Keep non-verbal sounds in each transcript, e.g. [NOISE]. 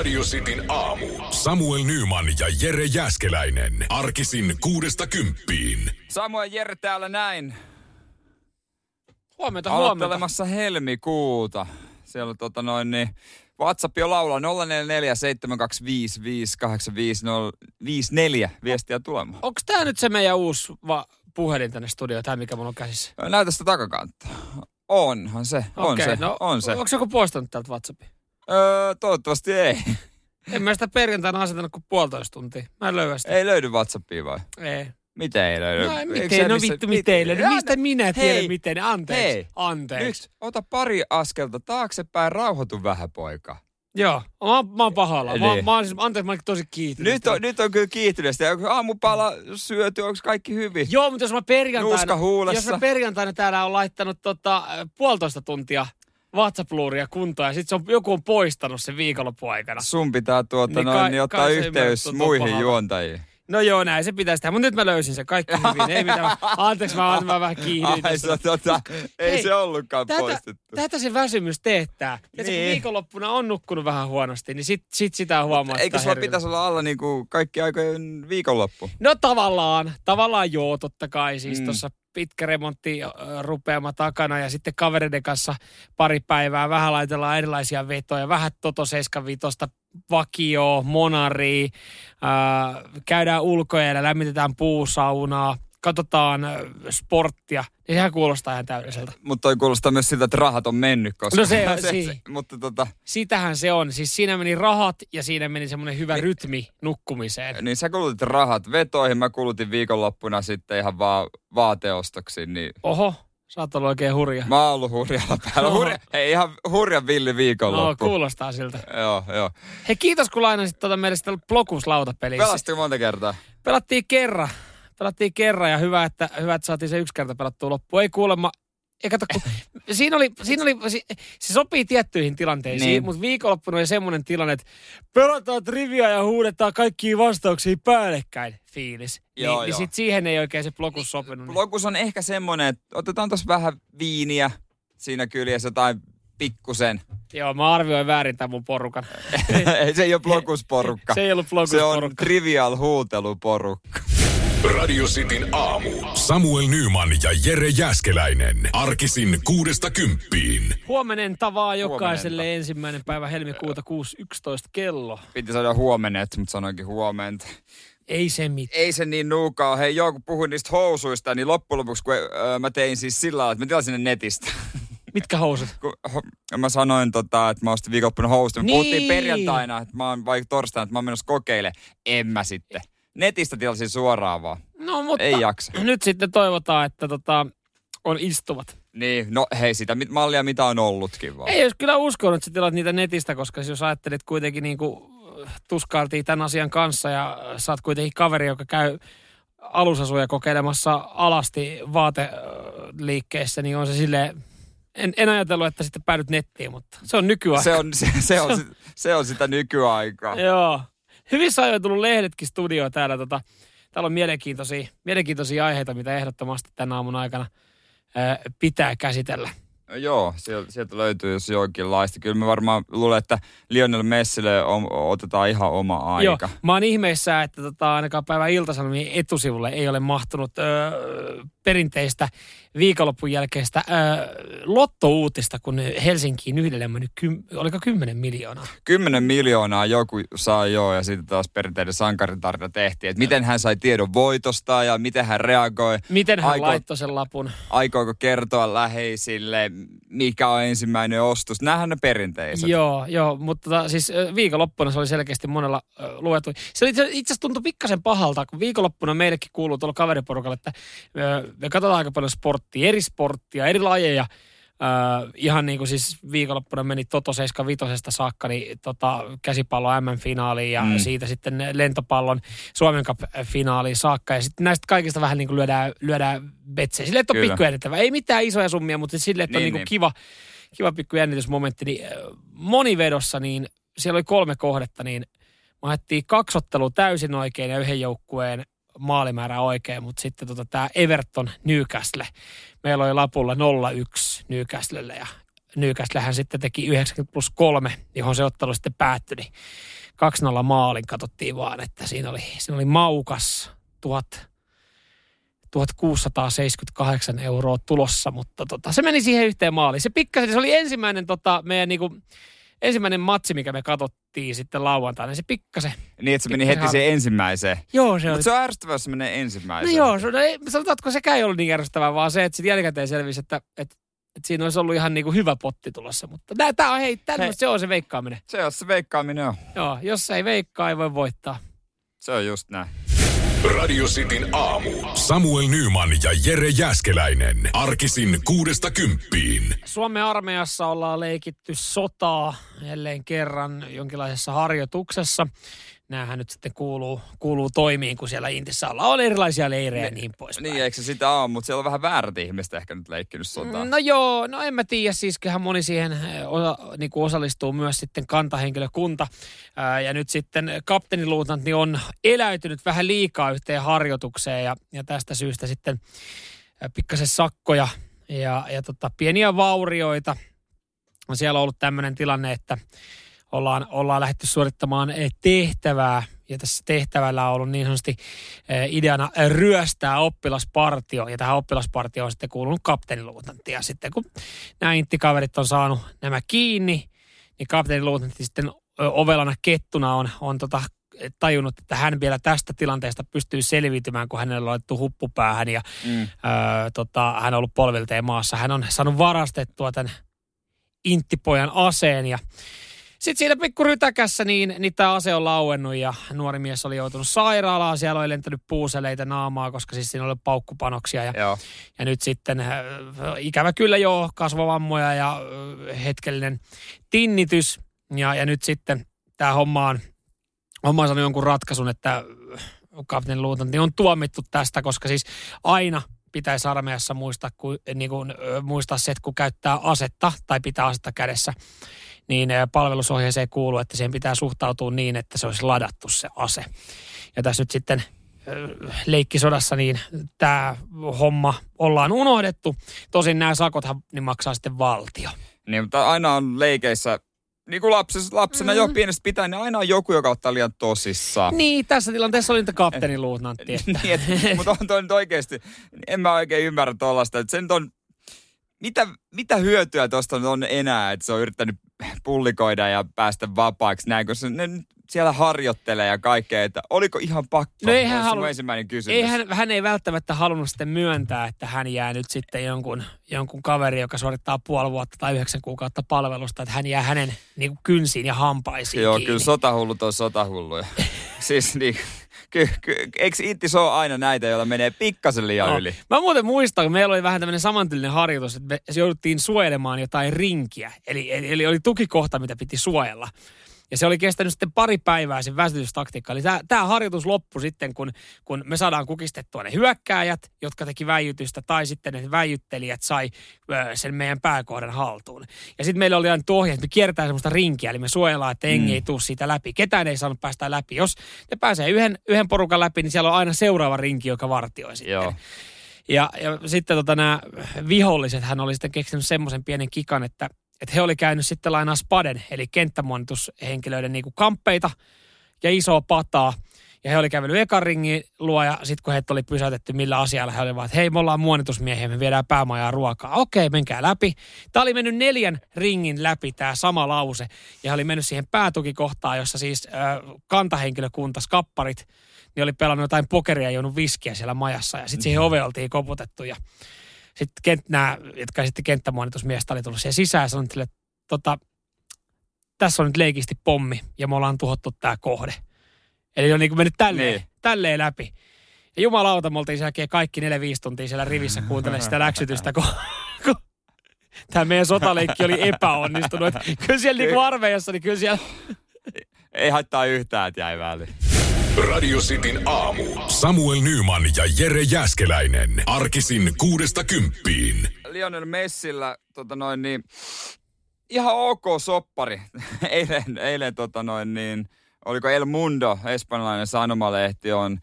Radio Cityn aamu. Samuel Nyman ja Jere Jäskeläinen. Arkisin kuudesta kymppiin. Samuel Jere täällä näin. Huomenta, huomenta. Aloittelemassa helmikuuta. Siellä tota noin niin, WhatsApp jo laulaa 0447255854 viestiä tulemaan. Onko tämä nyt se meidän uusi va- puhelin tänne studioon, tämä mikä mulla on käsissä? Näytä sitä takakantta. Onhan se, on Okei, se, no, on se. Onko joku poistanut täältä WhatsAppia? Öö, toivottavasti ei. En mä sitä perjantaina asetanut kuin puolitoista tuntia. Mä en löyä sitä. Ei löydy WhatsAppia vai? Ei. Miten ei löydy? No, miten, no missä- vittu, miten ei löydy? Mistä minä tiedän, Hei, miten? Anteeksi. Hei, Anteeksi. nyt ota pari askelta taaksepäin, rauhoitu vähän poika. Joo, mä, oon- mä oon pahalla. Mä, Niin. mä, oon siis, anteeksi, mä oon tosi kiitollinen. Nyt on, nyt on kyllä kiihtyneesti. Onko aamupala syöty, onko kaikki hyvin? Joo, mutta jos mä perjantaina, Nuuska huulessa. jos mä perjantaina täällä on laittanut tota, puolitoista tuntia WhatsApp-luuria kuntoon ja sit se on, joku on poistanut sen viikonlopun aikana. Sun pitää tuota Niin kai- noin, niin ottaa kai yhteys muihin pahalta. juontajiin. No joo, näin se pitäisi tehdä, mutta nyt mä löysin sen kaikki hyvin. Ei mitään, anteeksi, mä, mä vähän kiihdyin Ai, se, tota, ei Hei, se ollutkaan Tätä, poistettu. tätä se väsymys teettää. Ja niin. Kun viikonloppuna on nukkunut vähän huonosti, niin sit, sit sitä huomaa. Eikö sulla pitäisi olla alla niinku kaikki aikojen viikonloppu? No tavallaan, tavallaan joo, totta kai. Siis. Mm. tuossa pitkä remontti rupeama takana ja sitten kavereiden kanssa pari päivää vähän laitellaan erilaisia vetoja. Vähän Toto 75, vakio, monari, äh, käydään ulkoja lämmitetään puusaunaa, katsotaan äh, sporttia. Niin sehän kuulostaa ihan täydelliseltä. Mutta toi kuulostaa myös siltä, että rahat on mennyt, koska... No se on [LAUGHS] si- Mutta tota, Sitähän se on. Siis siinä meni rahat ja siinä meni semmoinen hyvä Niin. rytmi nukkumiseen. niin sä kulutit rahat vetoihin, mä kulutin viikonloppuna sitten ihan vaan vaateostoksiin, niin Oho, sä oot ollut oikein hurja. mä oon ollut hurjalla päällä. Hurja, hei, ihan hurjan villi No, viikonloppu. kuulostaa siltä. Joo, joo. Hei, kiitos kun lainasit tuota meille sitä Blokus-lautapeliä. Pelastiko monta kertaa? Pelattiin kerran. Pelattiin kerran ja hyvä, että, hyvä, että saatiin se yksi kerta pelattua loppuun. Ei kuulemma, ei kato, kun, [LAUGHS] siinä oli, siinä oli, se, sopii tiettyihin tilanteisiin, niin. Niin. mutta viikonloppuna oli semmoinen tilanne, että pelataan trivia ja huudetaan kaikkia vastauksia päällekkäin fiilis. Joo, niin, niin joo. sit siihen ei oikein se blokus sopinut. Niin. Lokus on ehkä semmonen, että otetaan tuossa vähän viiniä siinä kyljessä jotain pikkusen. Joo, mä arvioin väärin tämän mun porukan. [LAUGHS] Ei se ei ole blokusporukka. [LAUGHS] Se ei ollut Se on blokusporukka. trivial huuteluporukka. Radio Cityn aamu. Samuel Nyman ja Jere Jäskeläinen. Arkisin kuudesta kymppiin. Huomenen tavaa jokaiselle Huomenenta. ensimmäinen päivä helmikuuta 6.11 kello. Piti sanoa huomenet, mutta sanoinkin huomenta. Ei se mitään. Ei se niin nuukaa. Hei joo, kun puhuin niistä housuista, niin loppujen lopuksi kun öö, mä tein siis sillä lailla, että mä tilasin ne netistä. [LAUGHS] Mitkä housut? kun ho- mä sanoin, tota, että mä ostin viikonloppuna housut. Me Niin. puhuttiin perjantaina, että mä oon, vai torstaina, että mä oon menossa kokeile. En mä sitten. Netistä tilasin suoraan vaan. No mutta Ei jaksa. nyt sitten toivotaan, että tota, on istuvat. Niin, no hei sitä mit- mallia mitä on ollutkin vaan. Ei olisi kyllä uskonut, että sä tilaat niitä netistä, koska jos ajattelet kuitenkin niin kuin tuskailtiin tämän asian kanssa ja oot kuitenkin kaveri, joka käy alusasuja kokeilemassa alasti vaateliikkeessä, niin on se silleen, en, en ajatellut, että sitten päädyt nettiin, mutta se on nykyaika. Se on, se, se, on, se on sitä nykyaikaa. [LAUGHS] Joo. Hyvissä ajoin tullut lehdetkin studioon täällä. Tota, täällä on mielenkiintoisia, mielenkiintoisia aiheita, mitä ehdottomasti tänä aamun aikana ää, pitää käsitellä. Joo, sieltä, sieltä löytyy jos jonkinlaista. Kyllä mä varmaan luulen, että Lionel Messille on, otetaan ihan oma aika. Joo, mä oon ihmeessä, että tota, ainakaan päivän iltasanomien etusivulle ei ole mahtunut öö, perinteistä viikonlopun jälkeistä öö, lottouutista, kun Helsinkiin yhdelle meni, kym, oliko 10 miljoonaa. 10 miljoonaa joku sai joo ja sitten taas perinteinen sankaritarina tehtiin. Että miten hän sai tiedon voitosta ja miten hän reagoi. Miten hän Aiko- laittoi sen lapun? Aikooko kertoa läheisille, mikä on ensimmäinen ostos. Nämähän ne perinteiset. Joo, joo, mutta tota, siis viikonloppuna se oli selkeästi monella ö, luettu. Se itse asiassa tuntui pikkasen pahalta, kun viikonloppuna meillekin kuuluu tuolla kaveriporukalla, että ö, me katsotaan aika paljon sporttia, eri sporttia, eri lajeja. Ö, ihan niin kuin siis viikonloppuna meni Toto 75 saakka, niin tota, käsipallo MM-finaaliin ja mm. Siitä sitten lentopallon Suomen Cup-finaaliin saakka. Ja sitten näistä kaikista vähän niin kuin lyödään, lyödään betsejä. Silleen, että on pikku jännittävää. Ei mitään isoja summia, mutta silleen, että on niin Niin, kuin niin. kiva, kiva pikku jännitysmomentti, niin äh, monivedossa, niin siellä oli kolme kohdetta, niin me ajettiin kaksottelua täysin oikein ja yhden joukkueen maalimäärä oikein, mutta sitten tota, tämä Everton Newcastle, meillä oli lapulla 0-1 Newcastlelle ja Newcastlehän sitten teki 90 plus 3, johon se ottelu sitten päättyi. Niin 2-0 maalin katsottiin vaan, että siinä oli, siinä oli maukas 1000, 1678 euroa tulossa, mutta tota, se meni siihen yhteen maaliin. Se pikkasen, se oli ensimmäinen tota, meidän niinku, ensimmäinen matsi, mikä me katsottiin sitten lauantaina, se pikkasen. Niin, että se meni heti se ensimmäiseen. Joo, se oli. Mutta se on ärsyttävää, jos se menee ensimmäiseen. No joo, se, no, ei, sanotaanko sekään ei ollut niin järjestävää, vaan se, että sitten jälkikäteen selvisi, että, että, että siinä olisi ollut ihan niinku hyvä potti tulossa. Mutta tämä on, hei, hei. se on se veikkaaminen. Se on se veikkaaminen, joo. Joo, jos ei veikkaa, ei voi voittaa. Se on just näin. Radio Cityn aamu. Samuel Nyman ja Jere Jäskeläinen. Arkisin kuudesta kymppiin. Suomen armeijassa ollaan leikitty sotaa jälleen kerran jonkinlaisessa harjoituksessa. Nämähän nyt sitten kuuluu, kuuluu toimiin, kun siellä Intissä ollaan. On erilaisia leirejä ja niin pois. Niin, eikö se sitä ole, mutta siellä on vähän väärät ihmiset ehkä nyt leikkinyt sotaa. No joo, no en mä tiedä, siis kyllähän moni siihen osa, niin kuin osallistuu myös sitten kantahenkilökunta. Ää, ja nyt sitten kapteeniluutnantti on eläytynyt vähän liikaa yhteen harjoitukseen ja, ja tästä syystä sitten pikkasen sakkoja ja, ja tota, pieniä vaurioita. Siellä on ollut tämmöinen tilanne, että ollaan, ollaan lähdetty suorittamaan tehtävää. Ja tässä tehtävällä on ollut niin sanotusti ideana ryöstää oppilaspartio. Ja tähän oppilaspartioon on sitten kuulunut kapteeniluutantti. Ja sitten kun nämä inttikaverit on saanut nämä kiinni, niin kapteeniluutantti sitten ovelana kettuna on, on tota tajunnut, että hän vielä tästä tilanteesta pystyy selviytymään, kun hänellä on laittu huppupäähän ja mm. ö, tota, hän on ollut polvilteen maassa. Hän on saanut varastettua tämän inttipojan aseen ja sitten siinä pikku rytäkässä niin, niin tämä ase on lauennut ja nuori mies oli joutunut sairaalaan. Siellä oli lentänyt puuseleita naamaa, koska siis siinä oli paukkupanoksia. Ja, Joo. ja nyt sitten äh, ikävä kyllä joo, kasvovammoja ja äh, hetkellinen tinnitys. Ja, ja nyt sitten tämä homma on, homma on saanut jonkun ratkaisun, että äh, kapteeni Luutanti on tuomittu tästä, koska siis aina pitäisi armeijassa muistaa, niin kuin, muistaa se, että kun käyttää asetta tai pitää asetta kädessä, niin palvelusohjeeseen kuuluu, että siihen pitää suhtautua niin, että se olisi ladattu se ase. Ja tässä nyt sitten leikkisodassa niin tämä homma ollaan unohdettu. Tosin nämä sakothan niin maksaa sitten valtio. Niin, mutta aina on leikeissä niin kuin lapsena, lapsena mm. jo pienestä pitää, niin aina on joku, joka ottaa liian tosissaan. Niin, tässä tilanteessa oli niitä kapteeniluutnantti. niin, mutta on toi nyt oikeasti, en mä oikein ymmärrä tuollaista, että sen on, mitä, mitä hyötyä tuosta on enää, että se on yrittänyt pullikoida ja päästä vapaaksi. Näin, koska ne siellä harjoittelee ja kaikkea, että oliko ihan pakko? No ei hän halu... ensimmäinen kysymys. Ei hän, hän ei välttämättä halunnut sitten myöntää, että hän jää nyt sitten jonkun, jonkun kaveri, joka suorittaa puoli vuotta tai yhdeksän kuukautta palvelusta, että hän jää hänen niin kuin kynsiin ja hampaisiin Joo, kiinni. kyllä sotahullut on sotahulluja. [LAUGHS] siis niin, ky, ky, eikö Itti se ole aina näitä, joilla menee pikkasen liian no. yli? Mä muuten muistan, kun meillä oli vähän tämmöinen samantyylinen harjoitus, että me jouduttiin suojelemaan jotain rinkiä. Eli, eli, eli oli tukikohta, mitä piti suojella. Ja se oli kestänyt sitten pari päivää sen väsytystaktiikka. Eli tämä harjoitus loppui sitten, kun, kun me saadaan kukistettua ne hyökkääjät, jotka teki väijytystä, tai sitten ne väijyttelijät sai ö, sen meidän pääkohdan haltuun. Ja sitten meillä oli aina ohje, että me kiertää semmoista rinkiä, eli me suojellaan, että engi mm. ei tule siitä läpi. Ketään ei saanut päästä läpi. Jos ne pääsee yhden, yhden porukan läpi, niin siellä on aina seuraava rinki, joka vartioi sitten. Joo. Ja, ja sitten tota, nämä viholliset, hän oli sitten keksinyt semmoisen pienen kikan, että että he oli käynyt sitten lainaa Spaden, eli kenttämonitushenkilöiden niin kamppeita ja isoa pataa. Ja he oli kävellyt ekan ringin luo ja sitten kun heitä oli pysäytetty millä asialla, he olivat, että hei me ollaan muonitusmiehiä, me viedään päämajaa ruokaa. Okei, menkää läpi. Tämä oli mennyt neljän ringin läpi tämä sama lause. Ja he oli mennyt siihen päätukikohtaan, jossa siis äh, kantahenkilökunta, skapparit, niin oli pelannut jotain pokeria ja juonut viskiä siellä majassa. Ja sitten siihen ove oltiin koputettu ja sitten kent, nämä, jotka sitten kenttämuonitusmiestä oli tullut siihen sisään ja sanonut että tota, tässä on nyt leikisti pommi ja me ollaan tuhottu tämä kohde. Eli on niin kuin mennyt tälleen, niin. tälleen läpi. Ja jumalauta, me oltiin sen jälkeen kaikki 4-5 tuntia siellä rivissä kuuntelemaan sitä läksytystä, kun, kun tämä meidän sotaleikki oli epäonnistunut. kyllä siellä niin armeijassa, niin kyllä siellä... Ei haittaa yhtään, että jäi väliin. Radio Cityn aamu. Samuel Nyman ja Jere Jäskeläinen. Arkisin kuudesta kymppiin. Lionel Messillä tota noin niin, ihan ok soppari. [LAUGHS] eilen, eilen tota noin niin, oliko El Mundo, espanjalainen sanomalehti, on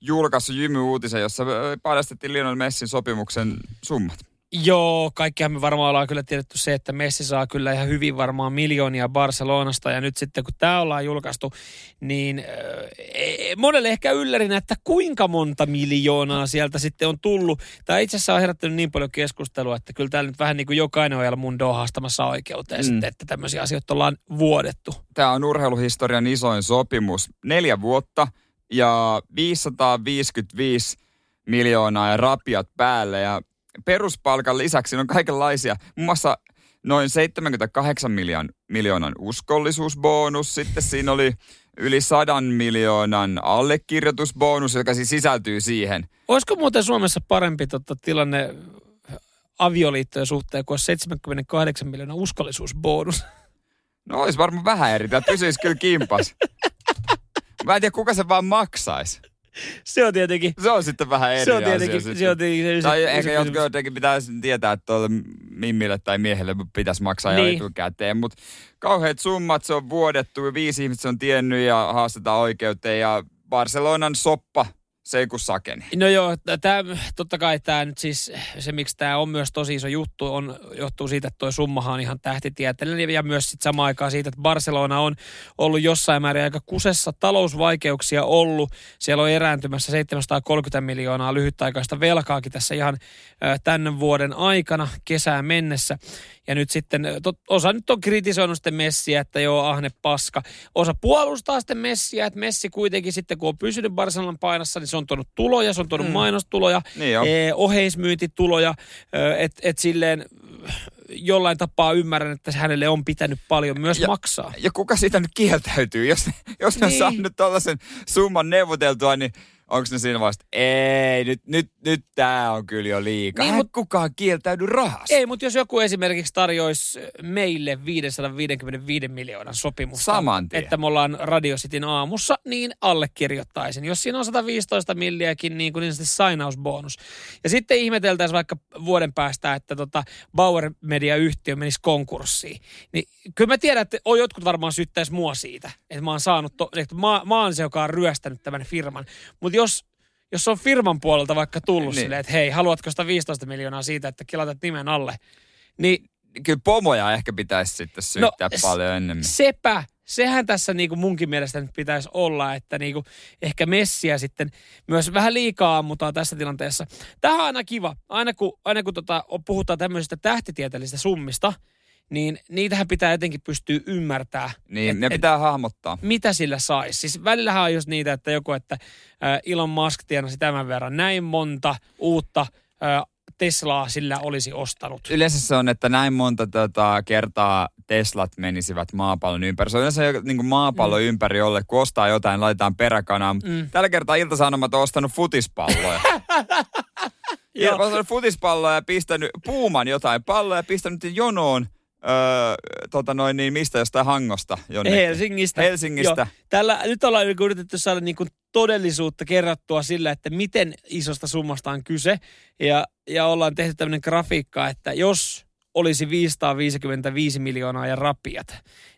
julkaissut Jymy uutisen, jossa paljastettiin Lionel Messin sopimuksen summat. Joo, kaikkihan me varmaan ollaan kyllä tiedetty se, että Messi saa kyllä ihan hyvin varmaan miljoonia Barcelonasta. Ja nyt sitten kun tämä ollaan julkaistu, niin äh, monelle ehkä yllärinä, että kuinka monta miljoonaa sieltä sitten on tullut. Tämä itse asiassa on herättänyt niin paljon keskustelua, että kyllä täällä nyt vähän niin kuin jokainen on mundo haastamassa oikeuteen mm. sitten, että tämmöisiä asioita ollaan vuodettu. Tämä on urheiluhistorian isoin sopimus. Neljä vuotta ja 555 miljoonaa ja rapiat päälle. Ja peruspalkan lisäksi on kaikenlaisia. Muun muassa noin 78 miljoonan, miljoonan uskollisuusbonus. Sitten siinä oli yli sadan miljoonan allekirjoitusbonus, joka siis sisältyy siihen. Olisiko muuten Suomessa parempi tota, tilanne avioliittojen suhteen kuin 78 miljoonan uskollisuusbonus? No olisi varmaan vähän eri. Tämä pysyisi kyllä kimpas. Mä en tiedä, kuka se vaan maksaisi se on tietenkin... Se on sitten vähän eri se on tietenkin, asia. Se on tietenkin se, tai se, ehkä se, jotkut jotenkin pitäisi tietää, että tuolle mimmille tai miehelle pitäisi maksaa niin. jo etukäteen. Mutta kauheat summat, se on vuodettu, viisi ihmistä on tiennyt ja haastetaan oikeuteen. Ja Barcelonan soppa se ei kun sakeni. No joo, tää, totta kai tämä nyt siis, se miksi tämä on myös tosi iso juttu, on, johtuu siitä, että tuo summahan on ihan tähtitieteellinen ja myös sitten samaan aikaan siitä, että Barcelona on ollut jossain määrin aika kusessa talousvaikeuksia ollut. Siellä on erääntymässä 730 miljoonaa lyhytaikaista velkaakin tässä ihan tämän vuoden aikana kesään mennessä. Ja nyt sitten, tot, osa nyt on kritisoinut sitten Messiä, että joo, ahne paska. Osa puolustaa sitten Messiä, että Messi kuitenkin sitten, kun on pysynyt Barcelonan painassa, niin se on tuonut tuloja, se on tuonut mm. mainostuloja, niin eh, oheismyyntituloja, että et silleen jollain tapaa ymmärrän, että hänelle on pitänyt paljon myös ja, maksaa. Ja kuka siitä nyt kieltäytyy? Jos, jos niin. on saanut tällaisen summan neuvoteltua, niin onko ne siinä vasta, ei, nyt, nyt, nyt tämä on kyllä jo liikaa. Niin, mutta kukaan kieltäydy rahasta. Ei, mutta jos joku esimerkiksi tarjoisi meille 555 miljoonan sopimusta, Saman tien. että me ollaan Radio Cityn aamussa, niin allekirjoittaisin. Jos siinä on 115 milliäkin niin kuin niin sainausbonus. Ja sitten ihmeteltäisiin vaikka vuoden päästä, että tota Bauer Media-yhtiö menisi konkurssiin. Niin kyllä mä tiedän, että on jotkut varmaan syyttäisi mua siitä, että mä oon saanut, to, että mä, mä oon se, joka on ryöstänyt tämän firman. Mutta jos, jos on firman puolelta vaikka tullut niin. silleen, että hei, haluatko sitä 15 miljoonaa siitä, että kilatat nimen alle, niin... Kyllä pomoja ehkä pitäisi sitten syyttää no, paljon enemmän. Sepä, sehän tässä niinku munkin mielestä nyt pitäisi olla, että niinku ehkä Messiä sitten myös vähän liikaa ammutaan tässä tilanteessa. Tämä on aina kiva, aina kun, aina kun tota, puhutaan tämmöisistä tähtitieteellisistä summista, niin niitähän pitää jotenkin pystyä ymmärtää. Niin, et, ne pitää et, hahmottaa. Mitä sillä saisi. Siis välillähän on just niitä, että joku, että äh, Elon Musk tienasi tämän verran näin monta uutta äh, Teslaa sillä olisi ostanut. Yleensä se on, että näin monta tota, kertaa Teslat menisivät maapallon ympäri. Se on yleensä niin kuin maapallo mm. ympäri jolle, kun ostaa jotain, laitetaan peräkanaan. Mm. Tällä kertaa Ilta-Sanomat on ostanut futispalloja. [LAUGHS] Joo. ostanut futispalloja ja pistänyt puuman jotain palloja ja pistänyt jonoon öö, tota noin, niin mistä jostain Hangosta jonnekin? Helsingistä. Helsingistä. Joo. Tällä, nyt ollaan yritetty saada niin kuin todellisuutta kerrattua sillä, että miten isosta summasta on kyse. Ja, ja ollaan tehty tämmöinen grafiikka, että jos olisi 555 miljoonaa ja rapiat,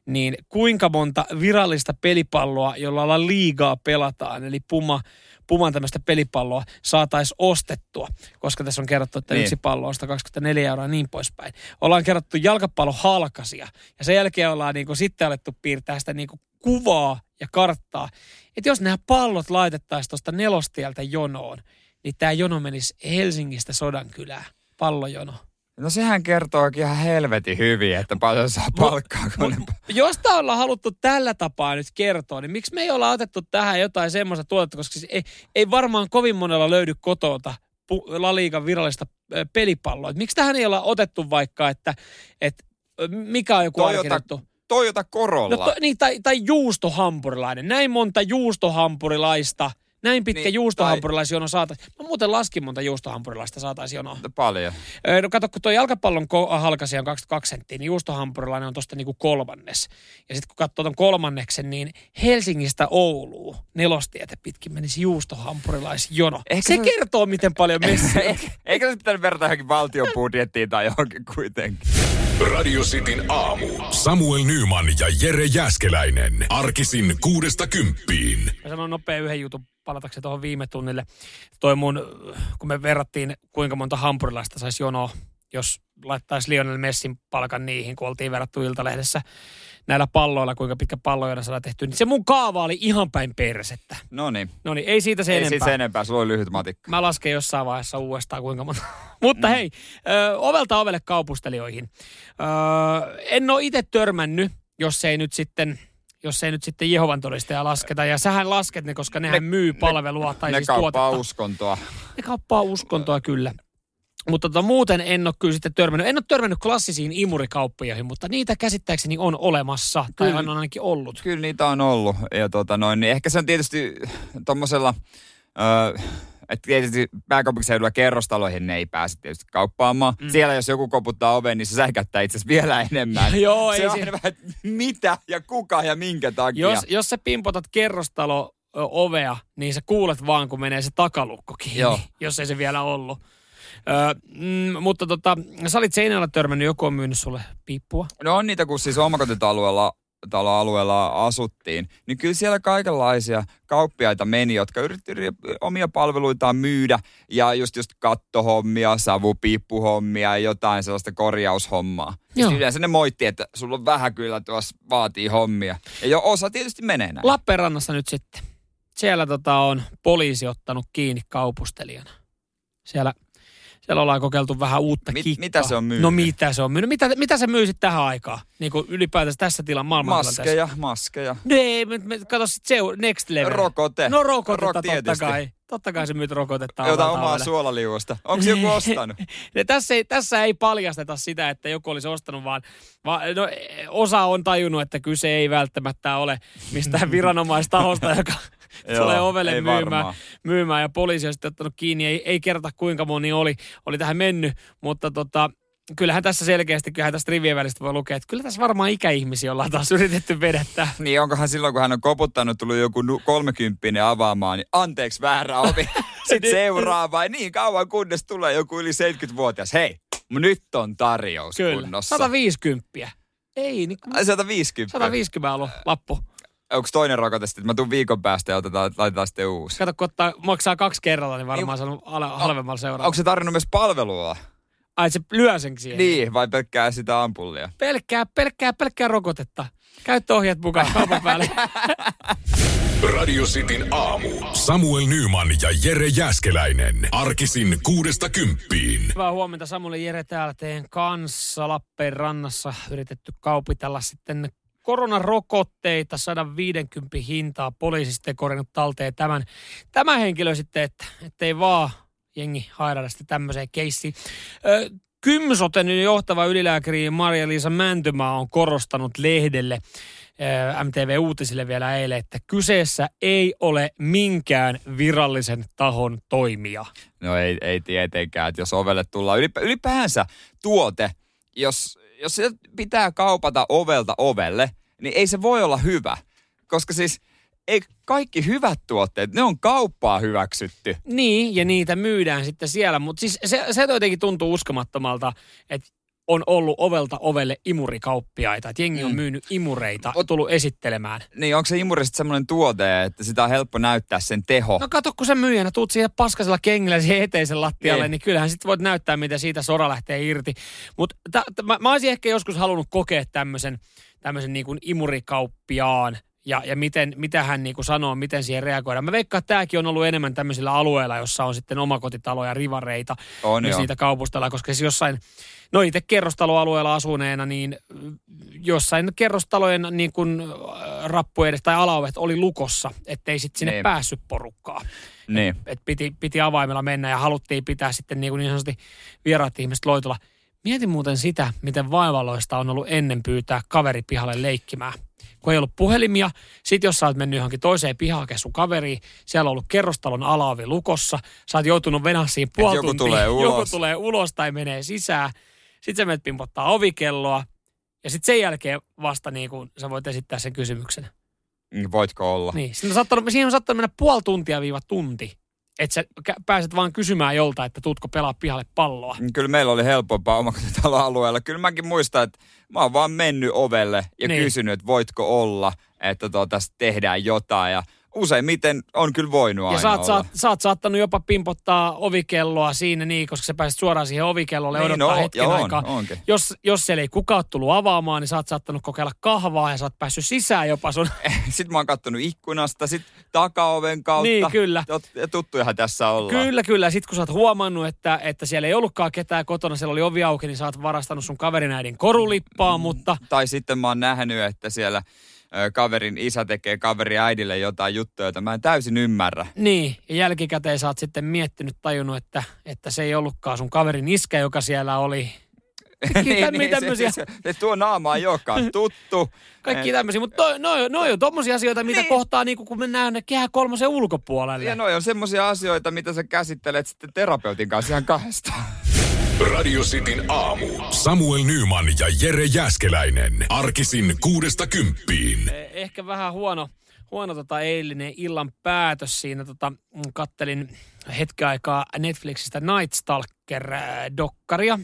niin kuinka monta virallista pelipalloa, jolla ollaan liigaa pelataan, eli Puma Puman tämmöistä pelipalloa saataisiin ostettua, koska tässä on kerrottu, että niin. yksi pallo on 124 euroa ja niin poispäin. Ollaan kerrottu jalkapallohalkasia ja sen jälkeen ollaan niin kuin sitten alettu piirtää sitä niin kuin kuvaa ja karttaa. Että jos nämä pallot laitettaisiin tuosta nelostieltä jonoon, niin tämä jono menisi Helsingistä Sodankylään, pallojono. No sehän kertoo ihan helvetin hyvin, että paljon saa palkkaa. Kun mut, jos tämä ollaan haluttu tällä tapaa nyt kertoa, niin miksi me ei olla otettu tähän jotain semmoista tuotetta, koska siis ei, ei varmaan kovin monella löydy kotota La Liigan virallista pelipalloa. Et miksi tähän ei olla otettu vaikka, että, että mikä on joku Toyota, Toyota Corolla. No to, niin, tai, tai juustohampurilainen. Näin monta juustohampurilaista – näin pitkä niin, juustohampurilaisjono saataisiin. Mä muuten laskin monta juustohampurilaista saataisiin jonoa. No, paljon. No kato, kun tuo jalkapallon ko- halkasia on 22 senttiä, niin juustohampurilainen on tosta niinku kolmannes. Ja sitten kun katsoo tuon kolmanneksen, niin Helsingistä Ouluun nelostietä pitkin menisi juustohampurilaisjono. Ehkä se, se kertoo, miten paljon [LAUGHS] messiä. Eikö se pitänyt verrata johonkin valtion budjettiin tai johonkin kuitenkin? Radio Cityn aamu. Samuel Nyman ja Jere Jäskeläinen. Arkisin kuudesta kymppiin. Mä sanon nopea yhden jutun palatakseni tuohon viime tunnille. Toi mun, kun me verrattiin, kuinka monta hampurilaista saisi jonoa jos laittaisi Lionel Messin palkan niihin, kun oltiin verrattu Iltalehdessä näillä palloilla, kuinka pitkä palloja saadaan tehty. Niin se mun kaava oli ihan päin persettä. No niin. No niin, ei siitä se Ei enempää. siitä se enempää, sulla oli lyhyt matikka. Mä lasken jossain vaiheessa uudestaan kuinka monta. [LAUGHS] Mutta hei, ö, ovelta ovelle kaupustelijoihin. Ö, en ole itse törmännyt, jos ei nyt sitten jos ei nyt sitten Jehovan todistaja lasketa. Ja sähän lasket ne, koska nehän Ne- myy palvelua tai ne siis kauppaa tuotetta. uskontoa. Ne kauppaa uskontoa kyllä. Mutta tota, muuten en ole kyllä sitten törmännyt. En ole törmännyt klassisiin imurikauppiaihin, mutta niitä käsittääkseni on olemassa. Tai Kyllä. on ainakin ollut. Kyllä niitä on ollut. Ja tota noin, niin ehkä se on tietysti tommosella, öö, että tietysti pääkaupunkiseudulla kerrostaloihin ne ei pääse tietysti kauppaamaan. Mm. Siellä jos joku koputtaa oven, niin se säikättää itse asiassa vielä enemmän. [LAUGHS] Joo, se ei on si- aina vähän, että mitä ja kuka ja minkä takia. Jos, jos sä pimpotat kerrostalo ovea, niin sä kuulet vaan, kun menee se takalukko kiinni, Joo. [LAUGHS] jos ei se vielä ollut. Ö, mm, mutta tota, sä olit seinällä törmännyt, joku on myynyt sulle piippua. No on niitä, kun siis omakotitaloalueella taloalueella asuttiin, niin kyllä siellä kaikenlaisia kauppiaita meni, jotka yritti omia palveluitaan myydä ja just just kattohommia, savupiippuhommia ja jotain sellaista korjaushommaa. Joo. Joo. Yleensä ne moitti, että sulla on vähän kyllä tuossa vaatii hommia. Ja jo osa tietysti menee näin. Lappeenrannassa nyt sitten. Siellä tota on poliisi ottanut kiinni kaupustelijana. Siellä, siellä ollaan kokeiltu vähän uutta Mit- kikkaa. mitä se on myynyt? No mitä se on myynyt? Mitä, mitä se myy sitten tähän aikaan? Niin kuin ylipäätänsä tässä tilan maailmantilanteessa. maskeja, maskeja. No ei, me, me, kato sit se next level. Rokote. No rokotetta Rok totta tietysti. kai. Totta kai se myyt rokotetta. Jota omaa suolaliuosta. Onko joku [LAUGHS] ostanut? Tässä, ei, tässä ei paljasteta sitä, että joku olisi ostanut, vaan, vaan no, osa on tajunnut, että kyse ei välttämättä ole mistään [LAUGHS] viranomaistahosta, joka [LAUGHS] tulee ovelle myymään, myymään. Ja poliisi on sitten ottanut kiinni. Ei, ei kerta kuinka moni oli, oli tähän mennyt, mutta tota, kyllähän tässä selkeästi, kyllähän tästä rivien välistä voi lukea, että kyllä tässä varmaan ikäihmisiä ollaan taas yritetty vedettää. [LAUGHS] Niin onkohan silloin, kun hän on koputtanut, tullut joku kolmekymppinen avaamaan, niin anteeksi väärä ovi. [LAUGHS] Sitten seuraava. Ja niin kauan kunnes tulee joku yli 70-vuotias. Hei, nyt on tarjous Kyllä, kunnossa. 150. Ei, niin Ai 150. 150 on lappu. Onko toinen rokote sitten, että mä tuun viikon päästä ja otetaan, laitetaan sitten uusi? Kato, kun ottaa, maksaa kaksi kerralla, niin varmaan se on halvemmalla seuraava. Onko se tarjonnut myös palvelua? Ai se lyö sen siihen. Niin, vai pelkkää sitä ampullia? Pelkkää, pelkkää, pelkkää rokotetta. Käyttöohjeet mukaan kaupan päälle. [LAUGHS] Radio Cityn aamu. Samuel Nyman ja Jere Jäskeläinen. Arkisin kuudesta kymppiin. Hyvää huomenta Samuel ja Jere täällä teidän kanssa Lappeenrannassa yritetty kaupitella sitten koronarokotteita 150 hintaa. Poliisi sitten korjannut talteen tämän, tämä henkilö sitten, että ettei vaan jengi hairada sitten tämmöiseen keissiin. Ö, Kymsoten johtava ylilääkäri Maria-Liisa Mäntymaa on korostanut lehdelle MTV-uutisille vielä eilen, että kyseessä ei ole minkään virallisen tahon toimija. No ei, ei tietenkään, että jos ovelle tullaan. Ylipä, ylipäänsä tuote, jos, jos se pitää kaupata ovelta ovelle, niin ei se voi olla hyvä. Koska siis ei kaikki hyvät tuotteet, ne on kauppaa hyväksytty. Niin, ja niitä myydään sitten siellä. Mutta siis se, se jotenkin tuntuu uskomattomalta, että on ollut ovelta ovelle imurikauppiaita. Että jengi on Mm. myynyt imureita, Ot- tullut esittelemään. Niin onko se imuri sitten semmoinen tuote, että sitä on helppo näyttää sen teho? No kato, kun sä myyjänä tuut siihen paskasella kengillä siihen eteisen lattialle, niin, Niin. kyllähän sitten voit näyttää, miten siitä sora lähtee irti. Mutta mä, mä olisin ehkä joskus halunnut kokea tämmöisen tämmöisen niin kuin imurikauppiaan ja, ja miten, mitä hän niin kuin sanoo, miten siihen reagoidaan. Mä veikkaan, että tämäkin on ollut enemmän tämmöisillä alueilla, jossa on sitten omakotitaloja, rivareita, On myös joo. niitä kaupustellaan, koska siis jossain, no itse kerrostaloalueella asuneena, niin mm, jossain kerrostalojen niin kuin äh, rappu edes tai alaovet oli lukossa, ettei sitten sinne Niin. päässyt porukkaa. Niin. Et piti, piti avaimella mennä ja haluttiin pitää sitten niin, kuin niin sanotusti vieraat ihmiset loitolla. Mietin muuten sitä, miten vaivalloista on ollut ennen pyytää kaveri pihalle leikkimään. Kun ei ollut puhelimia, sit jos sä oot mennyt johonkin toiseen pihaan sun kaveriin, siellä on ollut kerrostalon alaovi lukossa, sä oot joutunut venässiin puoli joku tuntia, tulee [LAUGHS] joku ulos. tulee ulos tai menee sisään. Sitten sä menet pimpottaa ovikelloa ja sitten sen jälkeen vasta niin kuin sä voit esittää sen kysymyksen. Niin, Voitko olla? Niin, siinä on saattanut, siihen on saattanut mennä puoli tuntia viiva tunti. Että sä pääset vaan kysymään jolta, että tuutko pelaa pihalle palloa. Mm, Kyllä meillä oli helpompaa omakotitaloalueella. Kyllä mäkin muistan, että mä oon vaan mennyt ovelle ja Niin. kysynyt, että voitko olla, että tuota, tästä tehdään jotain. Ja useimmiten on kyllä voinut Ja aina sä oot, olla. sä, oot, sä oot saattanut jopa pimpottaa ovikelloa siinä niin, koska sä pääset suoraan siihen ovikellolle Niin, odottaa no, hetken on, aikaa. onkin. Jos, jos siellä ei kukaan ole tullut avaamaan, niin sä oot saattanut kokeilla kahvaa ja sä oot päässyt sisään jopa sun... [LAUGHS] Sitten mä oon kattonut ikkunasta, sit takaoven kautta. Niin, kyllä. Ja tuttujahan tässä ollaan. Kyllä, kyllä. Sitten kun sä oot huomannut, että, että siellä ei ollutkaan ketään kotona, siellä oli ovi auki, niin sä oot varastanut sun kaverin äidin korulippaa, mutta Tai sitten mä oon nähnyt, että siellä kaverin isä tekee kaveri äidille jotain juttuja, joita mä en täysin ymmärrä. niin, ja jälkikäteen sä oot sitten miettinyt, tajunnut, että, että se ei ollutkaan sun kaverin iskä, joka siellä oli. Kaikki tämmöisiä, tämmöisiä, Se, se, se, tuo naama ei olekaan tuttu. kaikki tämmöisiä, mutta noi, noi, noi on tommosia asioita, mitä Niin. kohtaa niin kun mennään kehä kolmosen ulkopuolelle. Ja noi on semmoisia asioita, mitä sä käsittelet sitten terapeutin kanssa ihan kahdestaan. Radio Cityn aamu. Samuel Nyman ja Jere Jäskeläinen. Arkisin kuudesta kymppiin. Eh, ehkä vähän huono, huono tota eilinen illan päätös siinä. Tota, mm, kattelin hetken aikaa Netflixistä Night Stalker-dokkaria.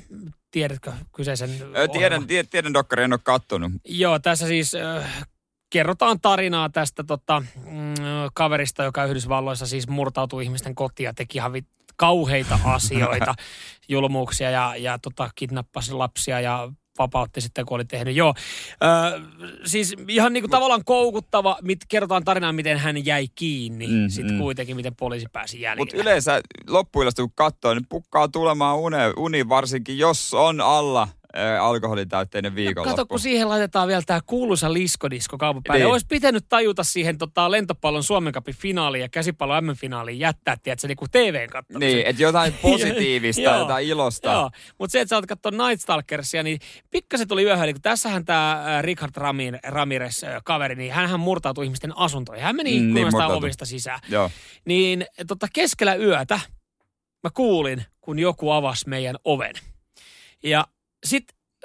Tiedätkö kyseisen Ö, Tiedän, tie, tiedän dokkari, en ole kattonut. Joo, tässä siis äh, kerrotaan tarinaa tästä tota, mm, kaverista, joka Yhdysvalloissa siis murtautui ihmisten kotiin ja teki ihan kauheita asioita, [LAUGHS] julmuuksia ja, ja tota, kidnappasi lapsia ja vapautti sitten, kun oli tehnyt. Joo, ö, siis ihan niinku tavallaan koukuttava, mit, kerrotaan tarinaa, miten hän jäi kiinni. Mm, sitten mm. kuitenkin, miten poliisi pääsi jäljille. Mutta yleensä loppuillasta kun katsoo, niin pukkaa tulemaan une, uni varsinkin, jos on alla alkoholitäytteinen viikonloppu. Kato, kun siihen laitetaan vielä tämä kuuluisa liskodisko kaupan päälle. Niin. Olisi pitänyt tajuta siihen tota, lentopallon Suomen Cupin finaaliin ja käsipallon M-finaaliin jättää, tiedätkö, niin kuin TVn. Niin, että jotain [LAUGHS] positiivista, Joo, jotain ilosta. Joo, mutta se, että sä oot katsoa Night Stalkersia, niin pikkasen tuli yöhön. Eli kun tässähän tämä Richard Ramir, Ramirez äh, kaveri, niin hänhän murtautui ihmisten asuntoihin. Hän meni Mm, niin ikkunasta murtautui. ovista sisään. Joo. Niin tota, keskellä yötä mä kuulin, kun joku avasi meidän oven. Ja sit,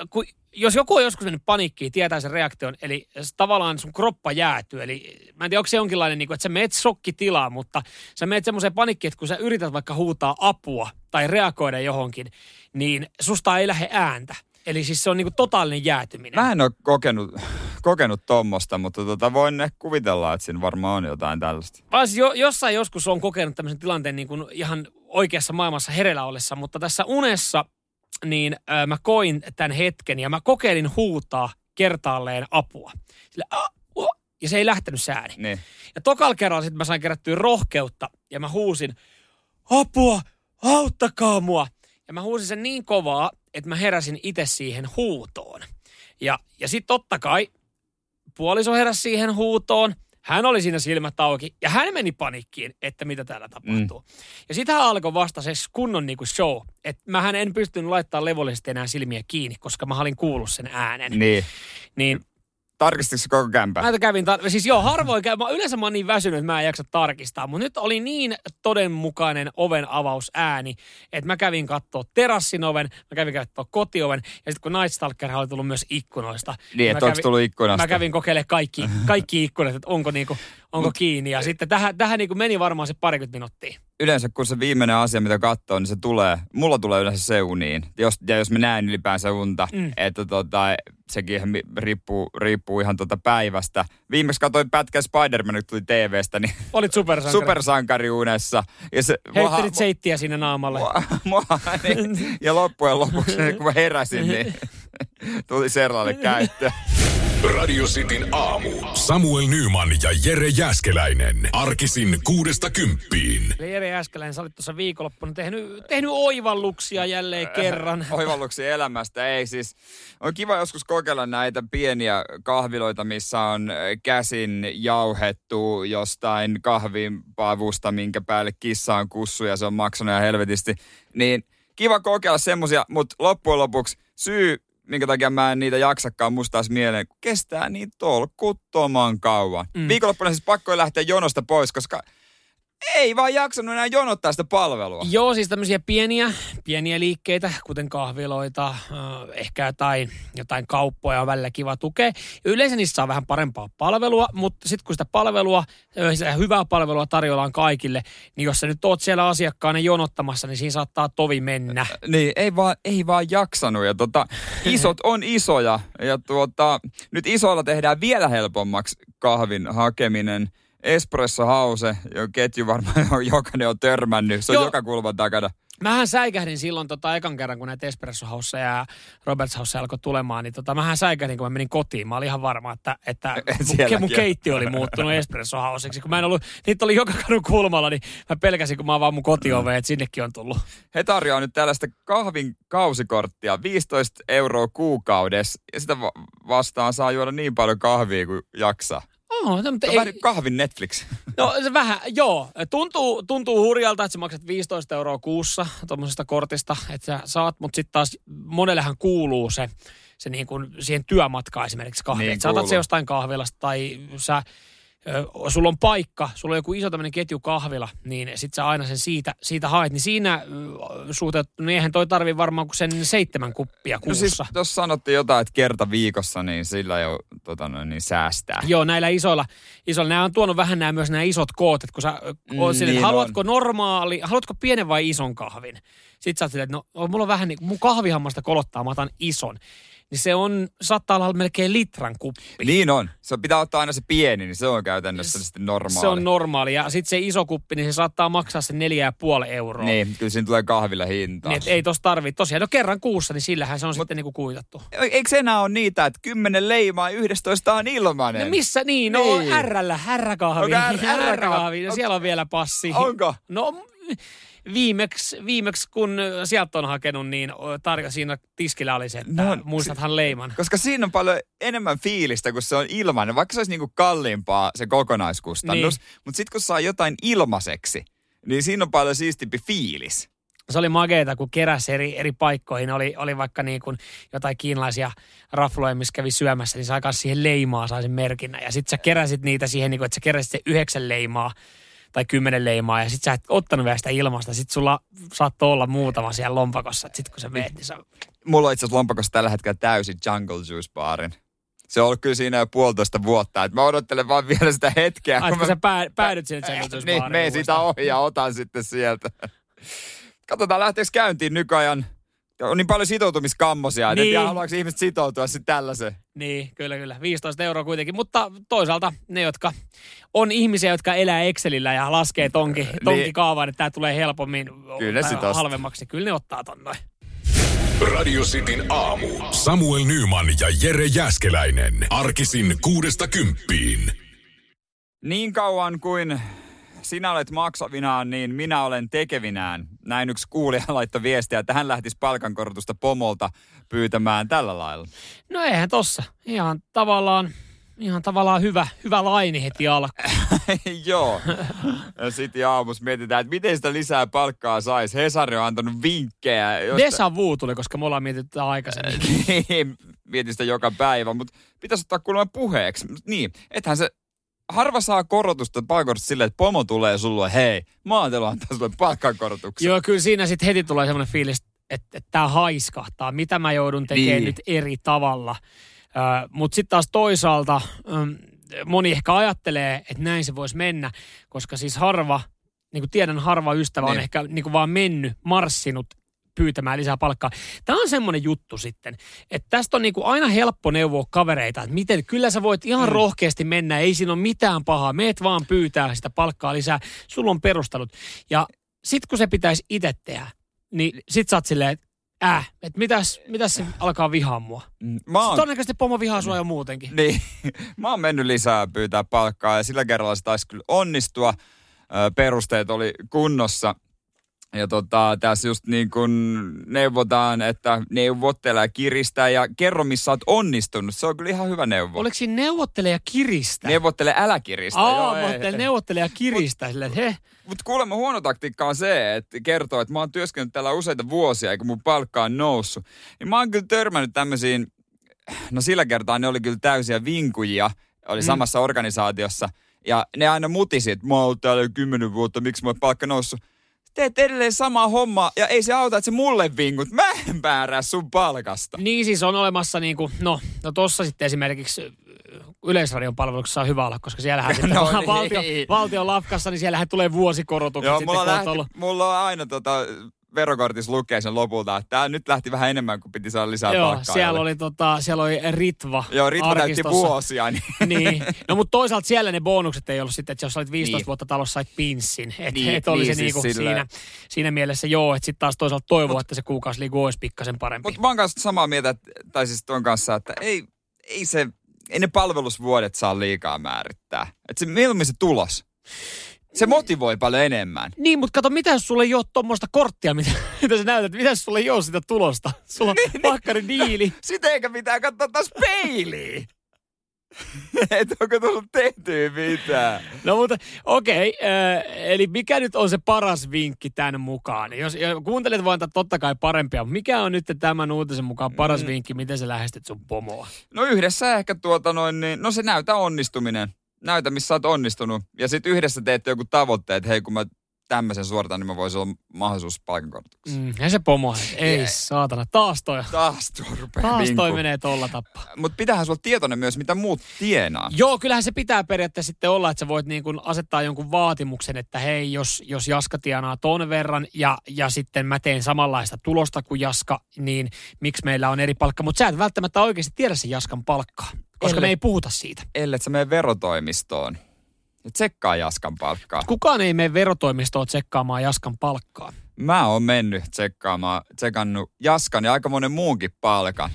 kun, jos joku on joskus mennyt paniikkiin, tietää sen reaktion, eli tavallaan sun kroppa jäätyy. Eli mä en tiedä, onko se jonkinlainen, niin kuin, että sä meet shokkitilaan, mutta sä meet semmoiseen paniikkiin, että kun sä yrität vaikka huutaa apua tai reagoida johonkin, niin susta ei lähde ääntä. Eli siis se on niin kuin totaalinen jäätyminen. Mä en ole kokenut, kokenut tommosta, mutta tota, voin ehkä kuvitella, että siinä varmaan on jotain tällaista. Vaan siis jo, jossain joskus on kokenut tämmöisen tilanteen niin kuin ihan oikeassa maailmassa hereillä ollessa, mutta tässä unessa niin äh, mä koin tämän hetken ja mä kokeilin huutaa kertaalleen apua. Sille, "Ah, oh", ja se ei lähtenyt se ääni. Niin. Ja tokalla kerralla sitten mä sain kerättyä rohkeutta ja mä huusin, apua, auttakaa mua. Ja mä huusin sen niin kovaa, että mä heräsin itse siihen huutoon. Ja, ja sitten totta kai puoliso heräsi siihen huutoon. Hän oli siinä silmät auki ja hän meni panikkiin, että mitä täällä tapahtuu. Mm. Ja sitten hän alkoi vasta se kunnon niinku show. Että mähän en pystynyt laittamaan levollisesti enää silmiä kiinni, koska mä olin kuullut sen äänen. niin. Niin Tarkistiko se koko kämpä? Mä kävin, tar- siis joo, harvoin käy. Mä, yleensä mä oon niin väsynyt, että mä en jaksa tarkistaa. Mutta nyt oli niin todenmukainen oven avausääni, että mä kävin kattoo terassin oven, mä kävin kattoo kotioven. Ja sitten kun Night Stalker oli tullut myös ikkunoista. Niin, mä että onko tullut ikkunasta? Mä kävin kokeilemaan kaikki, kaikki ikkunat, että onko, niinku, onko kiinni. Ja sitten tähän, tähän niinku meni varmaan se parikymmentä minuuttia. Yleensä kun se viimeinen asia, mitä katsoo, niin se tulee, mulla tulee yleensä se uniin. Jos, ja jos mä näen ylipäänsä unta, Mm. että tota, sekin riippuu, riippuu ihan tota päivästä. Viimeksi katsoin pätkän Spider-Man, kun tuli TVstä, niin Olit supersankari. supersankariunessa. Ja se, Heittelit seittiä sinne naamalle. mua, [LAUGHS] mua, niin, [LAUGHS] ja loppujen lopuksi, kun mä heräsin, niin [LAUGHS] tuli Serlalle käyttöön. Radio Cityn aamu. Samuel Nyman ja Jere Jäskeläinen. Arkisin kuudesta kymppiin. Jere Äskeläinen, sä olit tuossa viikonloppuna tehnyt, tehnyt oivalluksia jälleen kerran. [LAUGHS] Oivalluksia elämästä. Ei siis, on kiva joskus kokeilla näitä pieniä kahviloita, missä on äh, käsin jauhettu jostain kahvipavusta, minkä päälle kissa on kussu ja se on maksanut ja helvetisti. Niin kiva kokeilla semmosia, mutta loppujen lopuksi syy, minkä takia mä en niitä jaksakaan musta taas mieleen, kun kestää niin tolkuttoman kauan. Mm. Viikonloppuna siis pakko lähteä jonosta pois, koska ei vaan jaksanut enää jonottaa sitä palvelua. Joo, siis tämmöisiä pieniä, pieniä liikkeitä, kuten kahviloita, äh, ehkä jotain, jotain kauppoja on välillä kiva tukea. Yleensä niissä saa vähän parempaa palvelua, mutta sitten kun sitä palvelua, äh, sitä hyvää palvelua tarjoillaan kaikille, niin jos sä nyt oot siellä asiakkaana jonottamassa, niin siinä saattaa tovi mennä. Niin, ei vaan, ei vaan jaksanut. Ja tota, [LAUGHS] isot on isoja. Ja tuota, nyt isoilla tehdään vielä helpommaksi kahvin hakeminen. Espresso House, jo ketju varmaan [LAUGHS] jokainen on törmännyt. Se on Joo. joka kulman takana. Mähän säikähdin silloin tota ekan kerran, kun näitä Espresso House ja Roberts House alkoi tulemaan, niin tota, mähän säikähdin, kun mä menin kotiin. Mä olin ihan varma, että, että [LAUGHS] mun, mun on. keittiö oli muuttunut [LAUGHS] Espresso Houseiksi. Kun mä en ollut, niitä oli joka kadun kulmalla, niin mä pelkäsin, kun mä avaan mun kotioveen, että sinnekin on tullut. He tarjoaa nyt tällaista kahvin kausikorttia, 15 euroa kuukaudessa. Ja sitä va- vastaan saa juoda niin paljon kahvia kuin jaksaa. Oh, no, mutta ei, vähän niin kahvin Netflix. [LAUGHS] No se vähän, joo. Tuntuu, tuntuu hurjalta, että sä maksat 15 euroa kuussa tuommoisesta kortista, että sä saat, mutta sitten taas monellehan kuuluu se, se niin kuin siihen työmatkaan esimerkiksi kahvi. Niin saatat se jostain kahvilasta tai sä, sulla on paikka, sulla on joku iso tämmöinen ketju kahvila, niin sit sä aina sen siitä, siitä haet, niin siinä suhteet, niin eihän toi tarvi varmaan kuin sen seitsemän kuppia No kuussa. siis, jos sanotte jotain, että kerta viikossa, niin sillä jo tota noin, niin säästää. Joo, näillä isoilla, isoilla, nämä on tuonut vähän nämä myös nämä isot koot, että kun sä mm, oot silleen, niin että haluatko normaali, haluatko pienen vai ison kahvin? Sitten sä oot silleen, että no mulla on vähän niin, mun kahvihammasta kolottaa, mä otan ison. Niin se on, saattaa olla melkein litran kuppi. Niin on. Se pitää ottaa aina se pieni, niin se on käytännössä sitten normaali. Se on normaali. Ja sitten se iso kuppi, niin se saattaa maksaa sen neljä ja puoli euroa. Niin, kyllä siinä tulee kahvilla hintaa. Niin, ei tos tarvii. Tosiaan, no kerran kuussa, niin sillähän se on Mut, sitten niinku kuitattu. Eikö se enää ole niitä, että kymmenen leimaa 11 on ilmanen? No missä niin? No Niin. härrällä, härräkahvi. Onko här- härräkahvi. No, siellä on vielä passi. Onko? No viimeksi, viimeksi kun sieltä on hakenut, niin tarjo siinä tiskillä oli se, että No, muistathan leiman. Koska siinä on paljon enemmän fiilistä, kun se on ilmainen. Vaikka se olisi niinku kalliimpaa se kokonaiskustannus. Niin. Mutta sitten kun saa jotain ilmaiseksi, niin siinä on paljon siistimpi fiilis. Se oli mageeta, kun keräsi eri, eri paikkoihin. Oli, oli vaikka niin kuin jotain kiinalaisia rafloja, missä kävi syömässä, niin sai siihen leimaa, sai sen merkinnän. Ja sitten sä keräsit niitä siihen, niin kuin, että sä keräsit se yhdeksän leimaa tai kymmenen leimaa, ja sitten sä et ottanut vielä sitä ilmasta. Sitten sulla saattoi olla muutama siellä lompakossa. Sitten kun sä veet, niin sä... Mulla on itse asiassa lompakossa tällä hetkellä täysin Jungle Juice baarin. Se on ollut kyllä siinä jo puolitoista vuotta. Et mä odottelen vaan vielä sitä hetkeä. Ai, kun mä- sä pää, päädyt sinne Jungle Juice [LAUGHS] niin, baariin mene sitä ohi ja otan sitten sieltä. Katsotaan lähteekö käyntiin nykyajan. On niin paljon sitoutumiskammosia, että Niin. tiedä haluaako ihmiset sitoutua sitten tällaiseen. Niin, kyllä, kyllä. 15 euroa kuitenkin. Mutta toisaalta ne, jotka on ihmisiä, jotka elää Excelillä ja laskee tonki, tonki kaavaan, että tämä tulee helpommin Niin. Kyllä halvemmaksi. Kyllä ne ottaa ton noin. Radio Cityn aamu. Samuel Nyman ja Jere Jäskeläinen. Arkisin kuudesta kymppiin. Niin kauan kuin sinä olet maksavinaan, niin minä olen tekevinään. Näin yksi kuulija [LAUGHS] laittoi viestiä, että hän lähtisi palkankorotusta pomolta pyytämään tällä lailla. No eihän tossa. Ihan tavallaan, ihan tavallaan hyvä, hyvä laini heti alkuun. [LAUGHS] Joo. Ja sitten aamussa mietitään, että miten sitä lisää palkkaa saisi. Hesari on antanut vinkkejä. josta- Desa Vu tuli, koska me ollaan mietitty aikaisemmin. [LAUGHS] Niin, mietin sitä joka päivä, mutta pitäisi ottaa kuulemma puheeksi. Niin, ethän se harva saa korotusta palkankorotusta silleen, että pomo tulee sulle, hei, mä ajattelin antaa sulle palkankorotuksen. Joo, kyllä siinä sitten heti tulee semmoinen fiilis, että, että tämä haiskahtaa. Mitä mä joudun tekemään Niin. nyt eri tavalla. Mutta sitten taas toisaalta moni ehkä ajattelee, että näin se voisi mennä, koska siis harva, niin kuin tiedän harva ystävä on Niin. ehkä niin kuin vaan mennyt, marssinut pyytämään lisää palkkaa. Tämä on semmoinen juttu sitten, että tästä on niin kuin aina helppo neuvoa kavereita, että miten, kyllä sä voit ihan mm. rohkeasti mennä, ei siinä ole mitään pahaa, meet vaan pyytää sitä palkkaa lisää, sulla on perustelut. Ja sit kun se pitäisi itse tehdä, niin sit sä oot silleen, että äh, että mitäs, mitäs se alkaa vihaa mua. Mm, Mä oon, Todennäköisesti pomo vihaa sua jo muutenkin. niin, [LAUGHS] mä oon mennyt lisää pyytää palkkaa ja sillä kerralla se taisi kyllä onnistua. Perusteet oli kunnossa. Ja tota, tässä just niin kuin neuvotaan, että neuvottele ja kiristää ja kerro, missä oot onnistunut. Se on kyllä ihan hyvä neuvo. Oliko siinä neuvottele ja kiristä? Neuvottele, älä kiristä. Aa, Joo, mä ei. neuvottele ja kiristä. Silleen, että he, Mutta kuulemma huono taktiikka on se, että kertoo, että mä oon työskennellyt täällä useita vuosia, eikä mun palkka on noussut. Niin mä oon kyllä törmännyt tämmöisiin, no sillä kertaa ne oli kyllä täysiä vinkujia, oli mm. samassa organisaatiossa. Ja ne aina mutisi, että mä oon täällä jo kymmenen vuotta, miksi mun palkka noussut. Teet edelleen sama homma ja ei se auta, että se mulle vinkut. Mä en määrää sun palkasta. Niin siis on olemassa niinku, no, no tossa sitten esimerkiksi ö, Yleisradion palveluksessa on hyvä olla, koska siellähän [LAUGHS] sitten No niin. valtio, valtion lafkassa, niin siellähän tulee vuosikorotukset Joo, sitten, mulla, lähti, mulla on aina tota, verokortissa lukee sen lopulta, että tämä nyt lähti vähän enemmän kuin piti saada lisää Joo, palkkaa. siellä oli, tota, siellä oli Ritva Joo, Ritva täytti vuosia. Niin. [LAUGHS] niin. No mutta toisaalta siellä ne bonukset ei ollut sitten, että jos olit 15 Niin. vuotta talossa, sait pinssin. Että Niin, et oli niin, se siis niinku siinä, siinä mielessä joo, että sitten taas toisaalta toivoa, että se kuukausiliiku olisi pikkasen parempi. Mutta mä oon kanssa samaa mieltä, että- tai siis tuon kanssa, että ei, ei se, ei ne palvelusvuodet saa liikaa määrittää. Että se mieluummin se tulos. Se motivoi paljon enemmän. Niin, mutta kato, mitä jos sulla ei ole tuommoista korttia, mitä, [LAUGHS] mitä sä näytät? Mitä jos sulla ei ole sitä tulosta? Sulla Niin, on pakkari diili. [LAUGHS] Sitä eikä pitää katsoa taas peiliin. [LAUGHS] että onko tullut tehtyä mitään. No mutta okei, äh, eli mikä nyt on se paras vinkki tämän mukaan? Jos ja kuuntelet antaa totta kai parempia, mutta mikä on nyt tämän uutisen mukaan paras Mm. vinkki, miten sä lähestyt sun pomoa? No yhdessä ehkä tuota noin, niin, no se näytä onnistuminen. Näytä, missä sä oot onnistunut. Ja sitten yhdessä teette joku tavoite, että hei kun mä tämmöisen suoritan, niin mä voisin olla mahdollisuus palkankorotukseen. Mm, ja se pomo, ei Jee. saatana, taas toi, Taas rupeaa taas toi vinku. menee tolla tappaa. Mutta pitäähän sulla tietoinen myös, mitä muut tienaa. Joo, kyllähän se pitää periaatteessa sitten olla, että sä voit niin kuin asettaa jonkun vaatimuksen, että hei, jos, jos Jaska tienaa ton verran ja, ja sitten mä teen samanlaista tulosta kuin Jaska, niin miksi meillä on eri palkka? Mutta sä et välttämättä oikeasti tiedä sen Jaskan palkkaa, koska Ellei- me ei puhuta siitä. Ellei sä mene verotoimistoon ja tsekkaa Jaskan palkkaa. Kukaan ei mene verotoimistoon tsekkaamaan Jaskan palkkaa. Mä oon mennyt tsekkaamaan, tsekannut Jaskan ja aika monen muunkin palkan.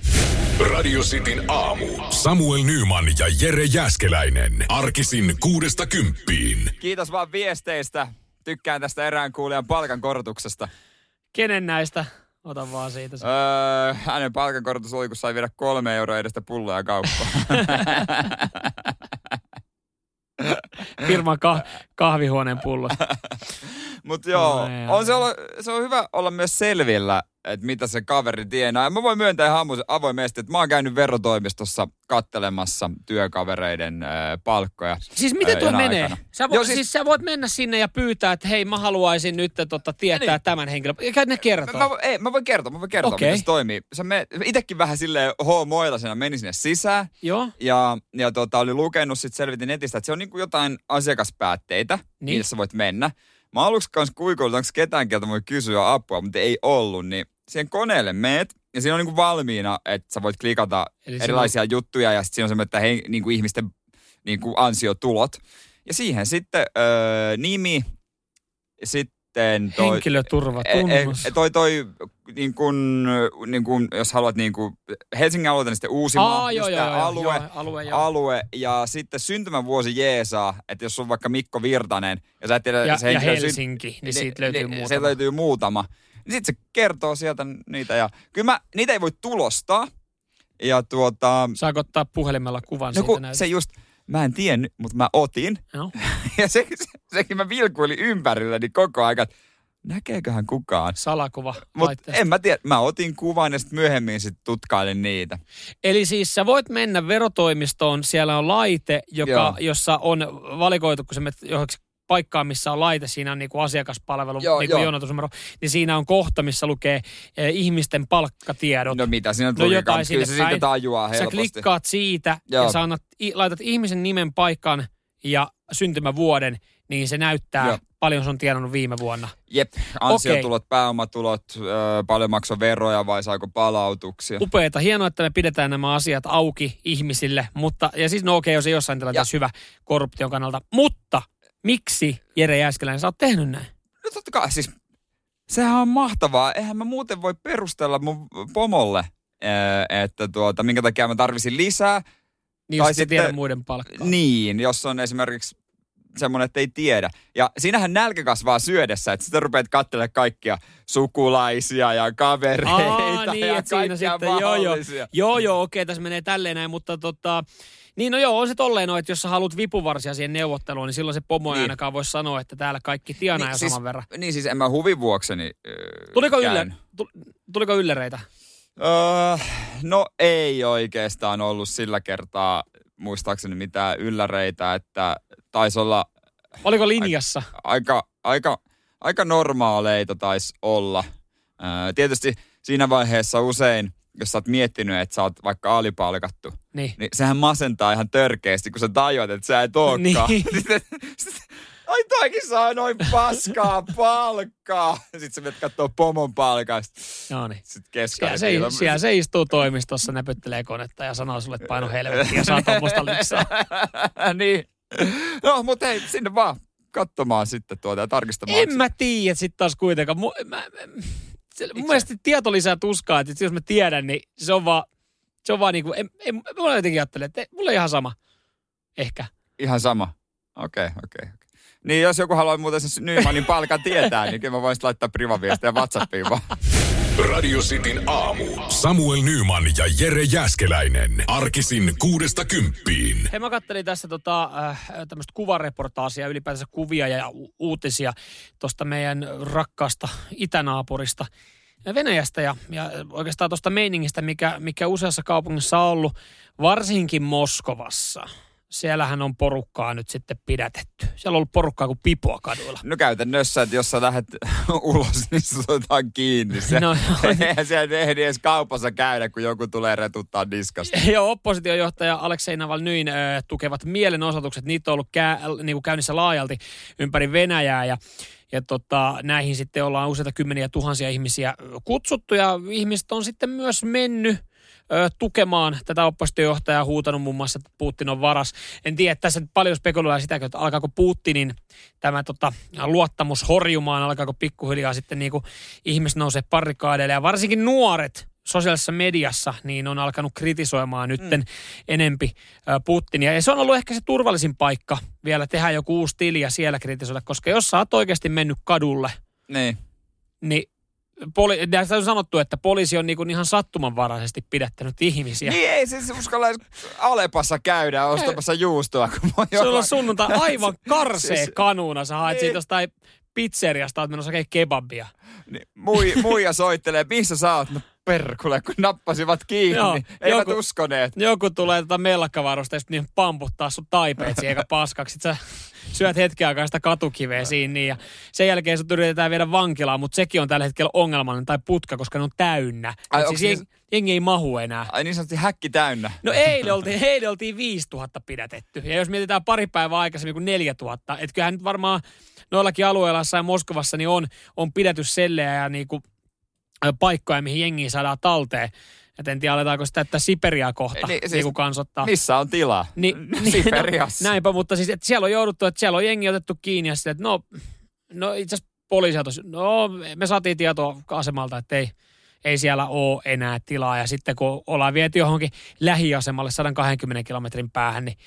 Radio Cityn aamu. Samuel Nyman ja Jere Jäskeläinen. Arkisin kuudesta kymppiin. Kiitos vaan viesteistä. Tykkään tästä erään kuulijan palkankorotuksesta. Kenen näistä? Ota vaan siitä. se. Öö, hänen palkankorotus oli, kun sai viedä kolme euroa edestä pulloja kauppaan. [LAUGHS] Firman kah- kahvihuoneen pullosta. Mutta joo, No on se, olla, se on hyvä olla myös selvillä, että mitä se kaveri tienaa. Ja mä voin myöntää ihan avoimesti, että mä oon käynyt verotoimistossa kattelemassa työkavereiden äh, palkkoja. Siis miten Ää, tuo menee? aikana. Sä, vo, Joo, siis... siis- sä voit mennä sinne ja pyytää, että hei mä haluaisin nyt tota, tietää Niin. tämän henkilön. Eikä ne kertoo. Mä, mä, ei, mä voin kertoa, mä voin kertoa, Okei. miten se toimii. Sä me, itekin vähän silleen hoomoilasena menin sinne sisään. Joo, Ja, ja tota, oli lukenut, sitten selvitin netistä, että se on niinku jotain asiakaspäätteitä, Niin. missä sä voit mennä. Mä aluksi kanssa kuikuillut, onko ketään, keltä voi kysyä apua, mutta ei ollut. Niin siihen koneelle meet, ja siinä on niinku valmiina, että sä voit klikata Eli erilaisia juttuja, ja sitten siinä on semmoinen, että hei, niinku ihmisten niinku ansiotulot. Ja siihen sitten öö, nimi, sitten toi... henkilöturva, E- e- toi, toi, niin kun, niin kun, jos haluat niin kun, Helsingin alueelta, niin sitten Uusimaa, Aa, joo, joo, joo, alue, joo, alue, joo. alue, ja sitten syntymävuosi Jeesaa, että jos on vaikka Mikko Virtanen, ja sä et tiedä ja, se ja Helsinki, niin siitä löytyy muutama. Sieltä löytyy muutama. Niin sitten se kertoo sieltä niitä, ja kyllä mä, niitä ei voi tulostaa, ja tuota, Saako ottaa puhelimella kuvan no siitä näytöstä? se just, mä en tiennyt, mutta mä otin, Joo. [LAUGHS] ja se, se, sekin mä vilkuilin ympärilläni koko ajan, näkeeköhän kukaan. Salakuva laitteesta. en mä tiedä, mä otin kuvan ja sitten myöhemmin sit tutkailin niitä. Eli siis sä voit mennä verotoimistoon, siellä on laite, joka, Joo. jossa on valikoitu, kun sä menet johonkin paikkaan, missä on laite, siinä on niinku asiakaspalvelu, Joo, niinku joo. jonotusnumero, niin siinä on kohta, missä lukee eh, ihmisten palkkatiedot. No mitä siinä No jotain kyllä se siitä tajuaa Sä helposti. klikkaat siitä Joo. ja sä annat, laitat ihmisen nimen, paikan ja syntymävuoden, niin se näyttää Joo. paljon sun tienannut viime vuonna. Jep, ansiotulot, pääomatulot, öö, paljon maksoi veroja vai saiko palautuksia. Upeeta, hienoa, että me pidetään nämä asiat auki ihmisille, mutta, ja siis no okei, jos ei jossain tilanteessa hyvä korruption kannalta, mutta miksi Jere Jääskeläinen, sä oot tehnyt näin? No totta kai, siis sehän on mahtavaa. Eihän mä muuten voi perustella mun pomolle, että tuota, minkä takia mä tarvisin lisää. Niin Tai jos sitten- tiedät muiden palkkaa. Niin, jos on esimerkiksi semmoinen, että ei tiedä. Ja siinähän nälkä kasvaa syödessä, että sitten rupeat katselemaan kaikkia sukulaisia ja kavereita Aa, niin, ja kaikkia sitten, joo, joo. Joo, joo, okei, tässä menee tälleen näin, mutta tota, niin no joo, on se tolleen no, että jos sä haluat vipuvarsia siihen neuvotteluun, niin silloin se pomo ei Niin. ainakaan voi sanoa, että täällä kaikki tienaa jo siis, saman verran. Niin siis en mä huvin vuokseni öö, Tuliko, ylle, tuliko yllereitä? Öö, no ei oikeastaan ollut sillä kertaa muistaakseni mitään ylläreitä, että taisi olla Oliko linjassa? aika, aika, aika normaaleita taisi olla. Öö, tietysti siinä vaiheessa usein, jos sä oot miettinyt, että sä oot vaikka alipalkattu, Niin. niin sehän masentaa ihan törkeästi, kun sä tajuat, että sä et ookaan. Niin. [LAUGHS] Ai toikin saa noin paskaa [LAUGHS] palkkaa. Sitten sä menet kattoo pomon palkasta. No niin. Sitten keskellä. Siellä se, siellä se istuu toimistossa, näpyttelee konetta ja sanoo sulle, että paino [LAUGHS] helvettiin ja saa tuommoista liksaa. [LAUGHS] niin. No, mutta hei, sinne vaan katsomaan sitten tuota ja tarkistamaan. En mä tiedä sitten taas kuitenkaan. Mu, mä, mä, se, mun mielestä tieto lisää tuskaa, että jos mä tiedän, niin se on vaan, se on vaan niinku, en, en, mulla jotenkin ajattelee, että mulla on ihan sama. Ehkä. Ihan sama. Okei, okay, okei. Okay. Niin jos joku haluaa muuten sen Nymanin [LAUGHS] palkan tietää, niin kyllä mä voisin laittaa privaviestiä WhatsAppiin vaan. Radio Cityn aamu. Samuel Nyman ja Jere Jäskeläinen. Arkisin kuudesta kymppiin. Hei mä kattelin tässä tota, äh, tämmöistä kuvareportaasia, ylipäätänsä kuvia ja u- uutisia tuosta meidän rakkaasta itänaapurista. Venäjästä ja, ja oikeastaan tuosta meiningistä, mikä, mikä useassa kaupungissa on ollut, varsinkin Moskovassa siellähän on porukkaa nyt sitten pidätetty. Siellä on ollut porukkaa kuin pipoa kaduilla. No käytännössä, että jos sä lähdet [LAUGHS] ulos, niin sut otetaan kiinni. Se, no, [LAUGHS] eihän siellä ehdi edes kaupassa käydä, kun joku tulee retuttaa diskasta. [LAUGHS] Joo, oppositiojohtaja Aleksei Navalnyin äh, tukevat mielenosoitukset. Niitä on ollut kä- niin kuin käynnissä laajalti ympäri Venäjää ja ja tota, näihin sitten ollaan useita kymmeniä tuhansia ihmisiä kutsuttu ja ihmiset on sitten myös mennyt tukemaan tätä oppositiojohtajaa huutanut muun muassa, että Putin on varas. En tiedä, tässä paljon spekuloidaan sitä, että alkaako Putinin tämä tota, luottamus horjumaan, alkaako pikkuhiljaa sitten niin kuin ihmiset nousee parikaadeille ja varsinkin nuoret sosiaalisessa mediassa niin on alkanut kritisoimaan nytten mm. enempi Putinia. Ja se on ollut ehkä se turvallisin paikka vielä tehdä joku uusi tili ja siellä kritisoida, koska jos sä oot oikeasti mennyt kadulle, niin, niin poli- tässä on sanottu, että poliisi on niinku ihan sattumanvaraisesti pidättänyt ihmisiä. Niin ei siis uskalla Alepassa käydä ostamassa juustoa. Kun voi Sulla on sunnuntai aivan [LAUGHS] karsee siis, kanuuna. Sä haet niin. siitä jostain pizzeriasta, oot menossa kebabia. Niin, mui, muija soittelee, missä sä oot? No perkule, kun nappasivat kiinni. Joo, Eivät joku, uskoneet. Joku tulee tätä mellakavarusta ja niin pamputtaa sun taipeet eikä [LAUGHS] paskaksi. Sitten sä syöt hetken aikaa sitä katukiveä siinä niin, ja sen jälkeen sut yritetään viedä vankilaan, mutta sekin on tällä hetkellä ongelmallinen tai putka, koska ne on täynnä. Ai, siis jeng, jengi ei mahu enää. Ai niin sanotusti häkki täynnä. No eilen oltiin, eilen oltiin 5000 pidätetty. Ja jos mietitään pari päivää aikaisemmin kuin 4000, että kyllähän nyt varmaan noillakin alueilla ja Moskovassa niin on, on pidätyssellejä ja niin kuin paikkoja, mihin jengiä saadaan talteen. Et en tiedä, aletaanko sitä että Siperia kohta niin, siis, niin kansottaa. Missä on tila? Ni, [LAUGHS] Siperiassa. No, [LAUGHS] näinpä, mutta siis että siellä on jouduttu, että siellä on jengi otettu kiinni ja sitten, että no, no itse asiassa poliisi no me saatiin tietoa asemalta, että ei, ei siellä ole enää tilaa. Ja sitten kun ollaan viety johonkin lähiasemalle 120 kilometrin päähän, niin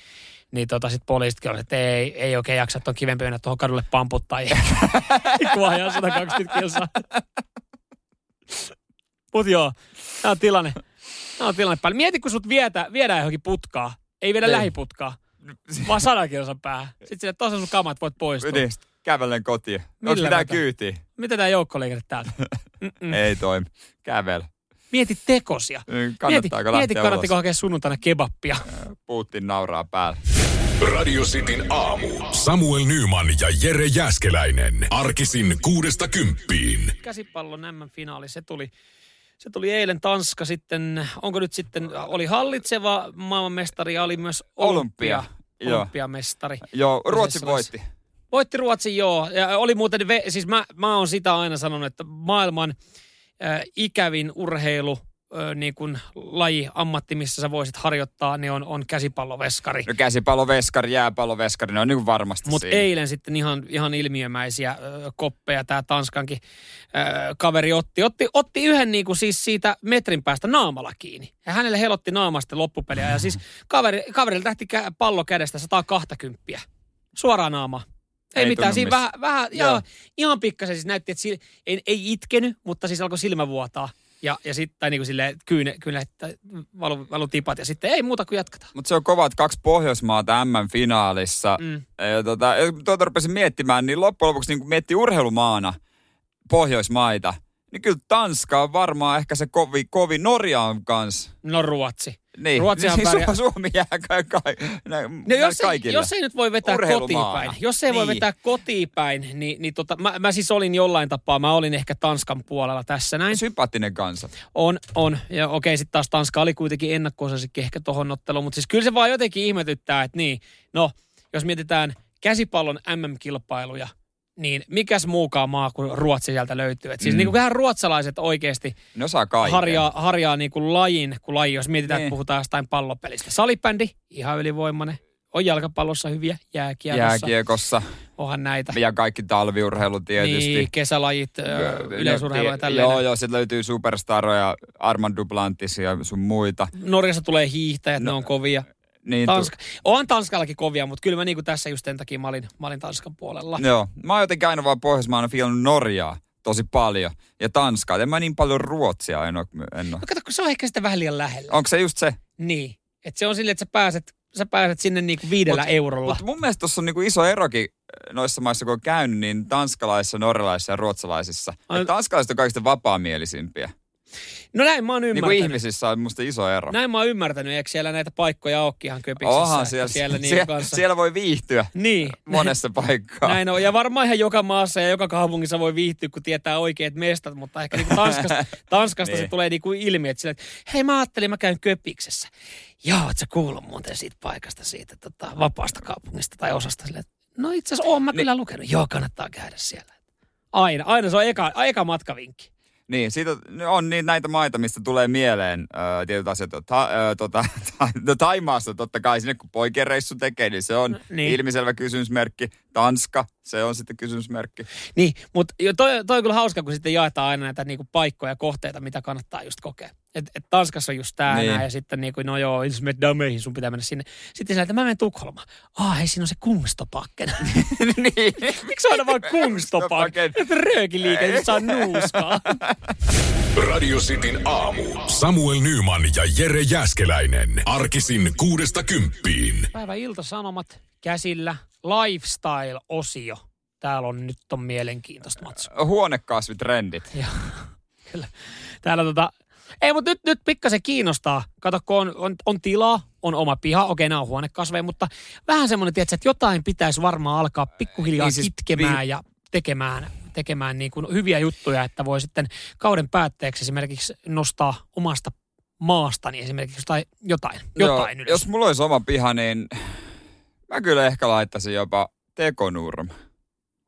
niin tota sit poliisitkin oli, että ei, ei oikein jaksa tuon kivempi mennä tuohon kadulle pamputtaa. ajaa [LAUGHS] 120 kilsaa. Mut joo, tämä on tilanne. Tämä on tilanne päällä. Mieti, kun sut vietä, viedään johonkin putkaa. Ei viedä niin. lähiputkaa, vaan sadan kilsan päähän. Sitten sille, tuossa sun kamat voit poistua. Niin, kävellen kotiin. Onko mitään kyytiä? Mitä tämä joukkoliikenne täältä? Ei toimi. Kävel. Mieti tekosia. Niin, kannattaako mieti, mieti kannattiko hakea sunnuntaina kebappia. Putin nauraa päällä. Radio Cityn aamu. Samuel Nyman ja Jere Jäskeläinen. Arkisin kuudesta kymppiin. Käsipallon M-finaali, se tuli se tuli eilen Tanska sitten, onko nyt sitten, oli hallitseva maailmanmestari ja oli myös olympia, olympia olympiamestari. Joo, Ruotsi voitti. Voitti Ruotsi, joo. Ja oli muuten, siis mä, mä oon sitä aina sanonut, että maailman äh, ikävin urheilu niin kuin laji, ammatti, missä sä voisit harjoittaa, niin on, on käsipalloveskari. No käsipalloveskari, jääpalloveskari, ne on niin varmasti Mutta eilen sitten ihan, ihan ilmiömäisiä ö, koppeja tämä Tanskankin ö, kaveri otti. Otti, otti yhden niin kuin siis siitä metrin päästä naamalla kiinni. Ja hänelle helotti naamasta loppupeliä. Ja siis [LAUGHS] kaveri, kaverille lähti pallo kädestä 120. Suoraan naama. Ei, ei mitään, siinä vähän, vähän joo. ihan pikkasen siis näytti, että ei, ei itkenyt, mutta siis alkoi silmä vuotaa. Ja, ja sitten, tai niin kuin silleen, kyyne, kyyne että valu, valu tipat ja sitten ei muuta kuin jatketaan. Mutta se on kova, että kaksi Pohjoismaata M-finaalissa. Mm. Ja tota, tuota rupesin miettimään, niin loppujen lopuksi niin kun miettii urheilumaana Pohjoismaita, niin kyllä Tanska on varmaan ehkä se kovi, kovi Norja on kanssa. No Ruotsi. Niin, Ruotsihan niin pärjää... Suomi jää kai, kai, no jos, ei, jos ei nyt voi vetää kotiinpäin, jos ei niin. voi vetää kotiinpäin, niin, niin tota, mä, mä, siis olin jollain tapaa, mä olin ehkä Tanskan puolella tässä näin. Sympaattinen kansa. On, on. Ja okei, sitten taas Tanska oli kuitenkin ennakkoosasikin ehkä tohon otteluun, mutta siis kyllä se vaan jotenkin ihmetyttää, että niin, no, jos mietitään käsipallon MM-kilpailuja, niin mikäs muukaan maa kuin Ruotsi sieltä löytyy. Et siis Mm. niin kuin ruotsalaiset oikeasti Ne osaa kaiken. harjaa, harjaa niin kuin lajin, kun laji, jos mietitään, Niin. että puhutaan jostain pallopelistä. Salibändi, ihan ylivoimainen. On jalkapallossa hyviä, jääkiekossa, Jääkiekossa onhan näitä. ja kaikki talviurheilu tietysti. Niin, kesälajit, yleisurheilu ja tälleen. Joo, joo, sieltä löytyy superstaroja, Armand Duplantis ja sun muita. Norjassa tulee hiihtäjät, No, ne on kovia. Niin, tu- Tanska. On Tanskallakin kovia, mutta kyllä mä niinku tässä just sen takia mä olin, mä olin Tanskan puolella. Joo, mä oon jotenkin aina vaan Pohjoismaana fiilannut Norjaa tosi paljon ja Tanskaa. En mä niin paljon Ruotsia en oo, en oo. No kato, kun se on ehkä sitten vähän liian lähellä. Onko se just se? Niin. Että se on silleen, että sä pääset, sä pääset sinne niinku viidellä Mut- eurolla. Mutta mun mielestä tuossa on niinku iso erokin noissa maissa, kun on käynyt, niin tanskalaisissa, norjalaisissa ja ruotsalaisissa. Ai- Et tanskalaiset on kaikista vapaamielisimpiä. No näin mä oon Niin kuin ymmärtänyt. ihmisissä on musta iso ero. Näin mä oon ymmärtänyt, eikö siellä näitä paikkoja ookin ihan köpiksessä. Että siellä, siellä, siellä, niinku kanssa. siellä voi viihtyä Niin. monessa paikkaa. Näin on. Ja varmaan ihan joka maassa ja joka kaupungissa voi viihtyä, kun tietää oikeat mestat, mutta ehkä [LAUGHS] niin Tanskasta, Tanskasta se Niin. tulee niin ilmi, että, sille, että hei mä ajattelin, mä käyn Köpiksessä. Joo, oot sä kuullut muuten siitä paikasta, siitä tota, vapaasta kaupungista tai osasta sille, no itse asiassa oon mä Niin. kyllä lukenut. Joo, kannattaa käydä siellä. Aina, aina se on eka, eka matkavinkki. Niin, siitä on niin näitä maita, mistä tulee mieleen ö, tietyt asiat. Ta, ö, tota, [LAUGHS] ta, no Taimaassa totta kai sinne, kun poikien reissu tekee, niin se on niin. ilmiselvä kysymysmerkki. Tanska, se on sitten kysymysmerkki. Niin, mutta toi, toi on kyllä hauska, kun sitten jaetaan aina näitä niinku paikkoja ja kohteita, mitä kannattaa just kokea. Et, et Tanskassa on just tää Niin. ja sitten niinku, no joo, jos menet Dameihin, sun pitää mennä sinne. Sitten sillä, että mä menen Tukholmaan. Ah, hei, siinä on se Kungstopakken. [LAUGHS] niin. Miksi aina vaan Kungstopakken? Että röökiliike, että saa nuuskaa. [LAUGHS] Radio Cityn aamu. Samuel Nyman ja Jere Jäskeläinen. Arkisin kuudesta kymppiin. Päivä Ilta-Sanomat käsillä. Lifestyle-osio. Täällä on nyt on mielenkiintoista matskua. Huonekasvitrendit. Joo, [LAUGHS] kyllä. Täällä tota, ei, mutta nyt, nyt pikkasen kiinnostaa. Kato, kun on, on, on tilaa, on oma piha, okei, nämä on huonekasveja, mutta vähän semmoinen, tiedätkö, että jotain pitäisi varmaan alkaa pikkuhiljaa Niin siis kitkemään vi- ja tekemään, tekemään niin kuin hyviä juttuja, että voi sitten kauden päätteeksi esimerkiksi nostaa omasta maastani esimerkiksi jotain, jotain, jotain Joo, ylös. jos mulla olisi oma piha, niin mä kyllä ehkä laittaisin jopa tekonurm.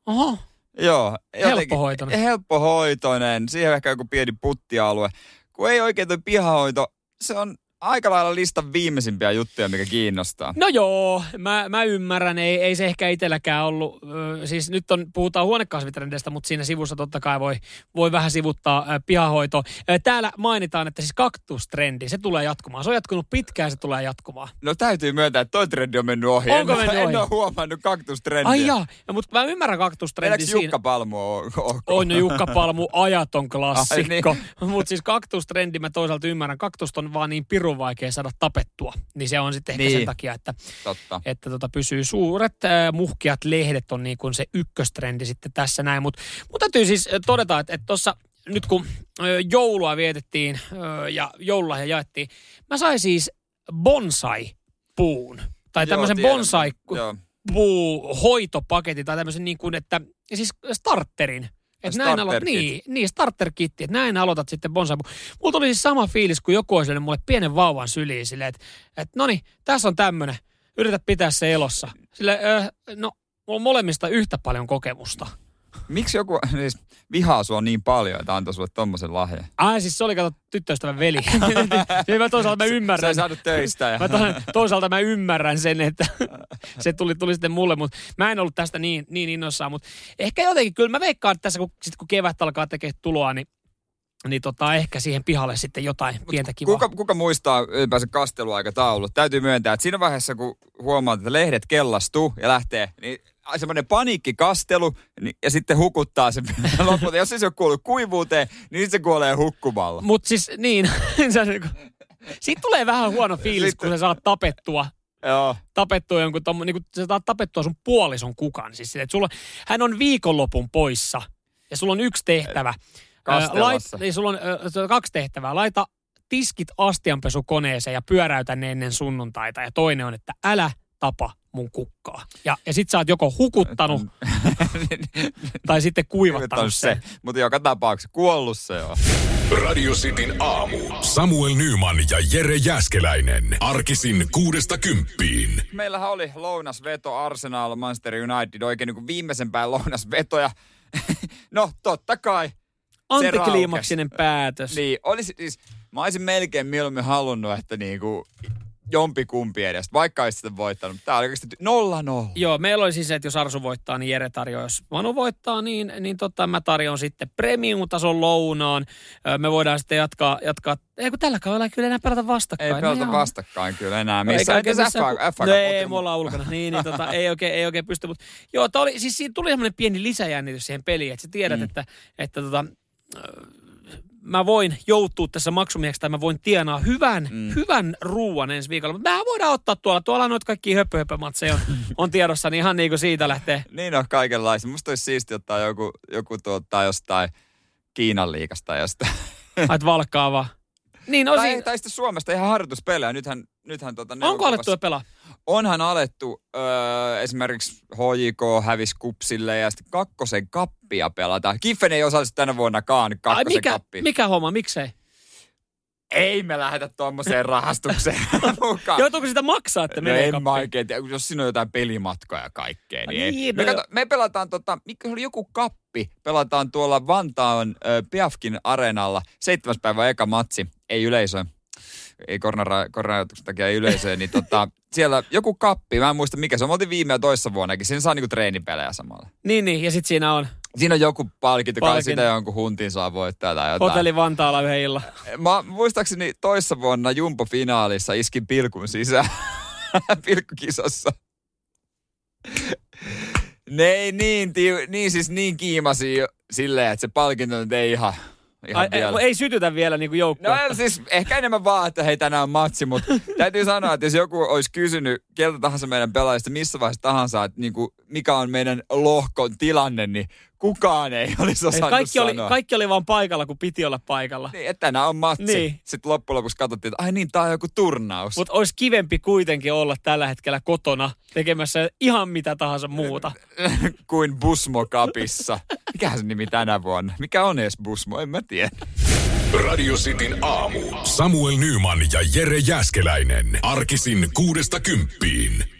Oho, Joo. Helppohoitoinen. Helppohoitoinen. Siihen ehkä joku pieni puttialue. Kun ei oikein toi pihahoito, se on aika lailla listan viimeisimpiä juttuja, mikä kiinnostaa. No joo, mä, mä ymmärrän, ei, ei se ehkä itselläkään ollut, ö, siis nyt on, puhutaan huonekasvitrendeistä, mutta siinä sivussa totta kai voi, voi vähän sivuttaa ö, pihahoito. Ö, Täällä mainitaan, että siis kaktustrendi, se tulee jatkumaan. Se on jatkunut pitkään, se tulee jatkumaan. No täytyy myöntää, että toi trendi on mennyt ohi. Onko en, mennyt en ohi? ole huomannut kaktustrendiä. Ai jaa, ja, mutta mä ymmärrän kaktustrendi siinä. Jukka Palmu on, on, On jo Jukka Palmu ajaton klassikko. [LAUGHS] Ai niin. Mutta siis kaktustrendi mä toisaalta ymmärrän. Kaktusta on vaan niin pirun vaikea saada tapettua. Niin se on sitten ehkä Niin. sen takia, että totta. että tota pysyy suuret äh, muhkiat lehdet on niin kuin se ykköstrendi sitten tässä näin. Mutta mut täytyy siis todeta, että tuossa nyt kun äh, joulua vietettiin äh, ja joululahja jaettiin, mä sain siis bonsai-puun. Tai tämmöisen bonsai Joo. puu-hoitopaketin tai tämmöisen niin kuin, että siis starterin. Et näin aloit, Starter niin, niin, starter-kitti, että näin aloitat sitten bonsai. Mulla tuli siis sama fiilis, kun joku olisi mulle pienen vauvan syliin silleen, että, että no niin, tässä on tämmönen, yritä pitää se elossa. Sille, öö, no, mulla on molemmista yhtä paljon kokemusta. Miksi joku siis vihaa sua niin paljon, että antoi sulle tommosen lahjan? Ai siis se oli kato tyttöystävän veli. [LAUGHS] Niin mä toisaalta mä Sä ymmärrän. ei saanut töistä. Ja... Mä to, toisaalta mä ymmärrän sen, että [LAUGHS] se tuli, tuli sitten mulle, mutta mä en ollut tästä niin, niin innoissaan. Mutta ehkä jotenkin, kyllä mä veikkaan, että tässä kun, sit kun kevät alkaa tekemään tuloa, niin, niin tota, ehkä siihen pihalle sitten jotain pientä kivaa. Kuka, kuka muistaa ylipäänsä kasteluaikataulut? Täytyy myöntää, että siinä vaiheessa, kun huomaat, että lehdet kellastuu ja lähtee, niin semmoinen paniikkikastelu niin, ja sitten hukuttaa se [LAUGHS] lopulta. Jos ei se ole kuollut kuivuuteen, niin se kuolee hukkumalla. Mutta siis [LAUGHS] niin, se on niinku- siitä tulee vähän huono fiilis, Sitten- kun sä saat tapettua Joo. tapettua jonkun tommo, niin kuin sä saat tapettua sun puolison kukan. Siis sille, että sulla, hän on viikonlopun poissa ja sulla on yksi tehtävä. Lait, niin sulla on ö, se on kaksi tehtävää. Laita tiskit astianpesukoneeseen ja pyöräytä ne ennen sunnuntaita. Ja toinen on, että älä tapa mun kukkaa. Ja, ja sit sä oot joko hukuttanut [LAUGHS] tai sitten kuivattanut se. sen. Mutta joka tapauksessa kuollut se on. Radio Cityn aamu. Samuel Nyman ja Jere Jäskeläinen. Arkisin kuudesta kymppiin. Meillähän oli lounasveto Arsenal, Manchester United, oikein niin kuin viimeisen päin lounasveto. Ja [LAUGHS] no totta kai. Antikliimaksinen päätös. Niin, olisi siis, mä olisin melkein mieluummin halunnut, että niinku jompikumpi edes, vaikka olisi sitten voittanut. Tää oli oikeasti nolla nolla. Joo, meillä oli siis se, että jos Arsu voittaa, niin Jere tarjoaa. Jos Manu voittaa, niin, niin tota, mä tarjoan sitten premium-tason lounaan. Me voidaan sitten jatkaa, jatkaa ei kun tällä kaudella ei kyllä enää pelata vastakkain. Ei No pelata joo. vastakkain kyllä enää No, eikä Eikä oikein se missään, F, No ei, me ollaan ulkona. [LAUGHS] Niin, niin tota, ei, oikein, ei oikein pysty. Mutta joo, oli, siis siinä tuli semmoinen pieni lisäjännitys siihen peliin, että sä tiedät, mm. että, että tota, mä voin joutua tässä maksumieheksi tai mä voin tienaa hyvän, mm. hyvän ruuan ensi viikolla. Mutta mehän voidaan ottaa tuolla, tuolla noita kaikki höpö-höpö-matseja on, [LAUGHS] on tiedossa, niin ihan niin kuin siitä lähtee. Niin on kaikenlaisia. Musta olisi siisti ottaa joku, joku tuottaa jostain Kiinan liikasta tai jostain. [LAUGHS] Ai, valkkaa vaan. Niin, on tai, tai sitten Suomesta ihan harjoituspelejä. Nythän, nythän tota, ne onko on alettu jo pelaa? Onhan alettu, öö, esimerkiksi HJK hävisi kupsille ja sitten kakkosen kappia pelataan. Kiffen ei osallistu tänä vuonnakaan Ai, kakkosen mikä, kappiin. mikä homma, miksei? Ei me lähdetä tuommoiseen [LAUGHS] rahastukseen [LAUGHS] mukaan. Joutuuko sitä maksaa, että No en mä oikein tiedä, jos siinä on jotain pelimatkoja ja kaikkea, niin, ei. Niin, me, no kato, me pelataan, tota, mikä oli joku kappi, pelataan tuolla Vantaan ö, Piafkin areenalla, seitsemäs päivä eka matsi, ei yleisö, ei koronara- koronarajoituksen takia ei yleisöä, niin tota, siellä joku kappi, mä en muista mikä se on, me oltiin viime ja toissa vuonnakin, siinä saa niinku treenipelejä samalla. Niin, niin, ja sitten siinä on Siinä on joku palkinto, kai sitä jonkun huntin saa voittaa tai jotain. hotelli Vantaalla yhden illan. Mä muistaakseni toissa vuonna Jumpo-finaalissa iskin pilkun sisään [LAUGHS] pilkkukisassa. Ne ei niin, tiu, niin siis niin kiimasi silleen, että se palkinto nyt ei ihan, ihan Ai, vielä. ei, ei sytytä vielä niin kuin joukkue. No siis ehkä enemmän vaan, että hei tänään on matsi, mutta [LAUGHS] täytyy sanoa, että jos joku olisi kysynyt keltä tahansa meidän pelaajista missä vaiheessa tahansa, että niinku, mikä on meidän lohkon tilanne, niin kukaan ei olisi Et osannut kaikki, oli, sanoa. kaikki oli vaan paikalla, kun piti olla paikalla. Niin, että tänään on matsi. Niin. Sitten loppujen lopuksi katsottiin, että ai niin, tää on joku turnaus. Mutta olisi kivempi kuitenkin olla tällä hetkellä kotona tekemässä ihan mitä tahansa muuta. [LAUGHS] kuin Busmo Cupissa. Mikähän se nimi tänä vuonna? Mikä on edes Busmo? En mä tiedä. Radio Cityn aamu. Samuel Nyman ja Jere Jäskeläinen. Arkisin kuudesta kymppiin.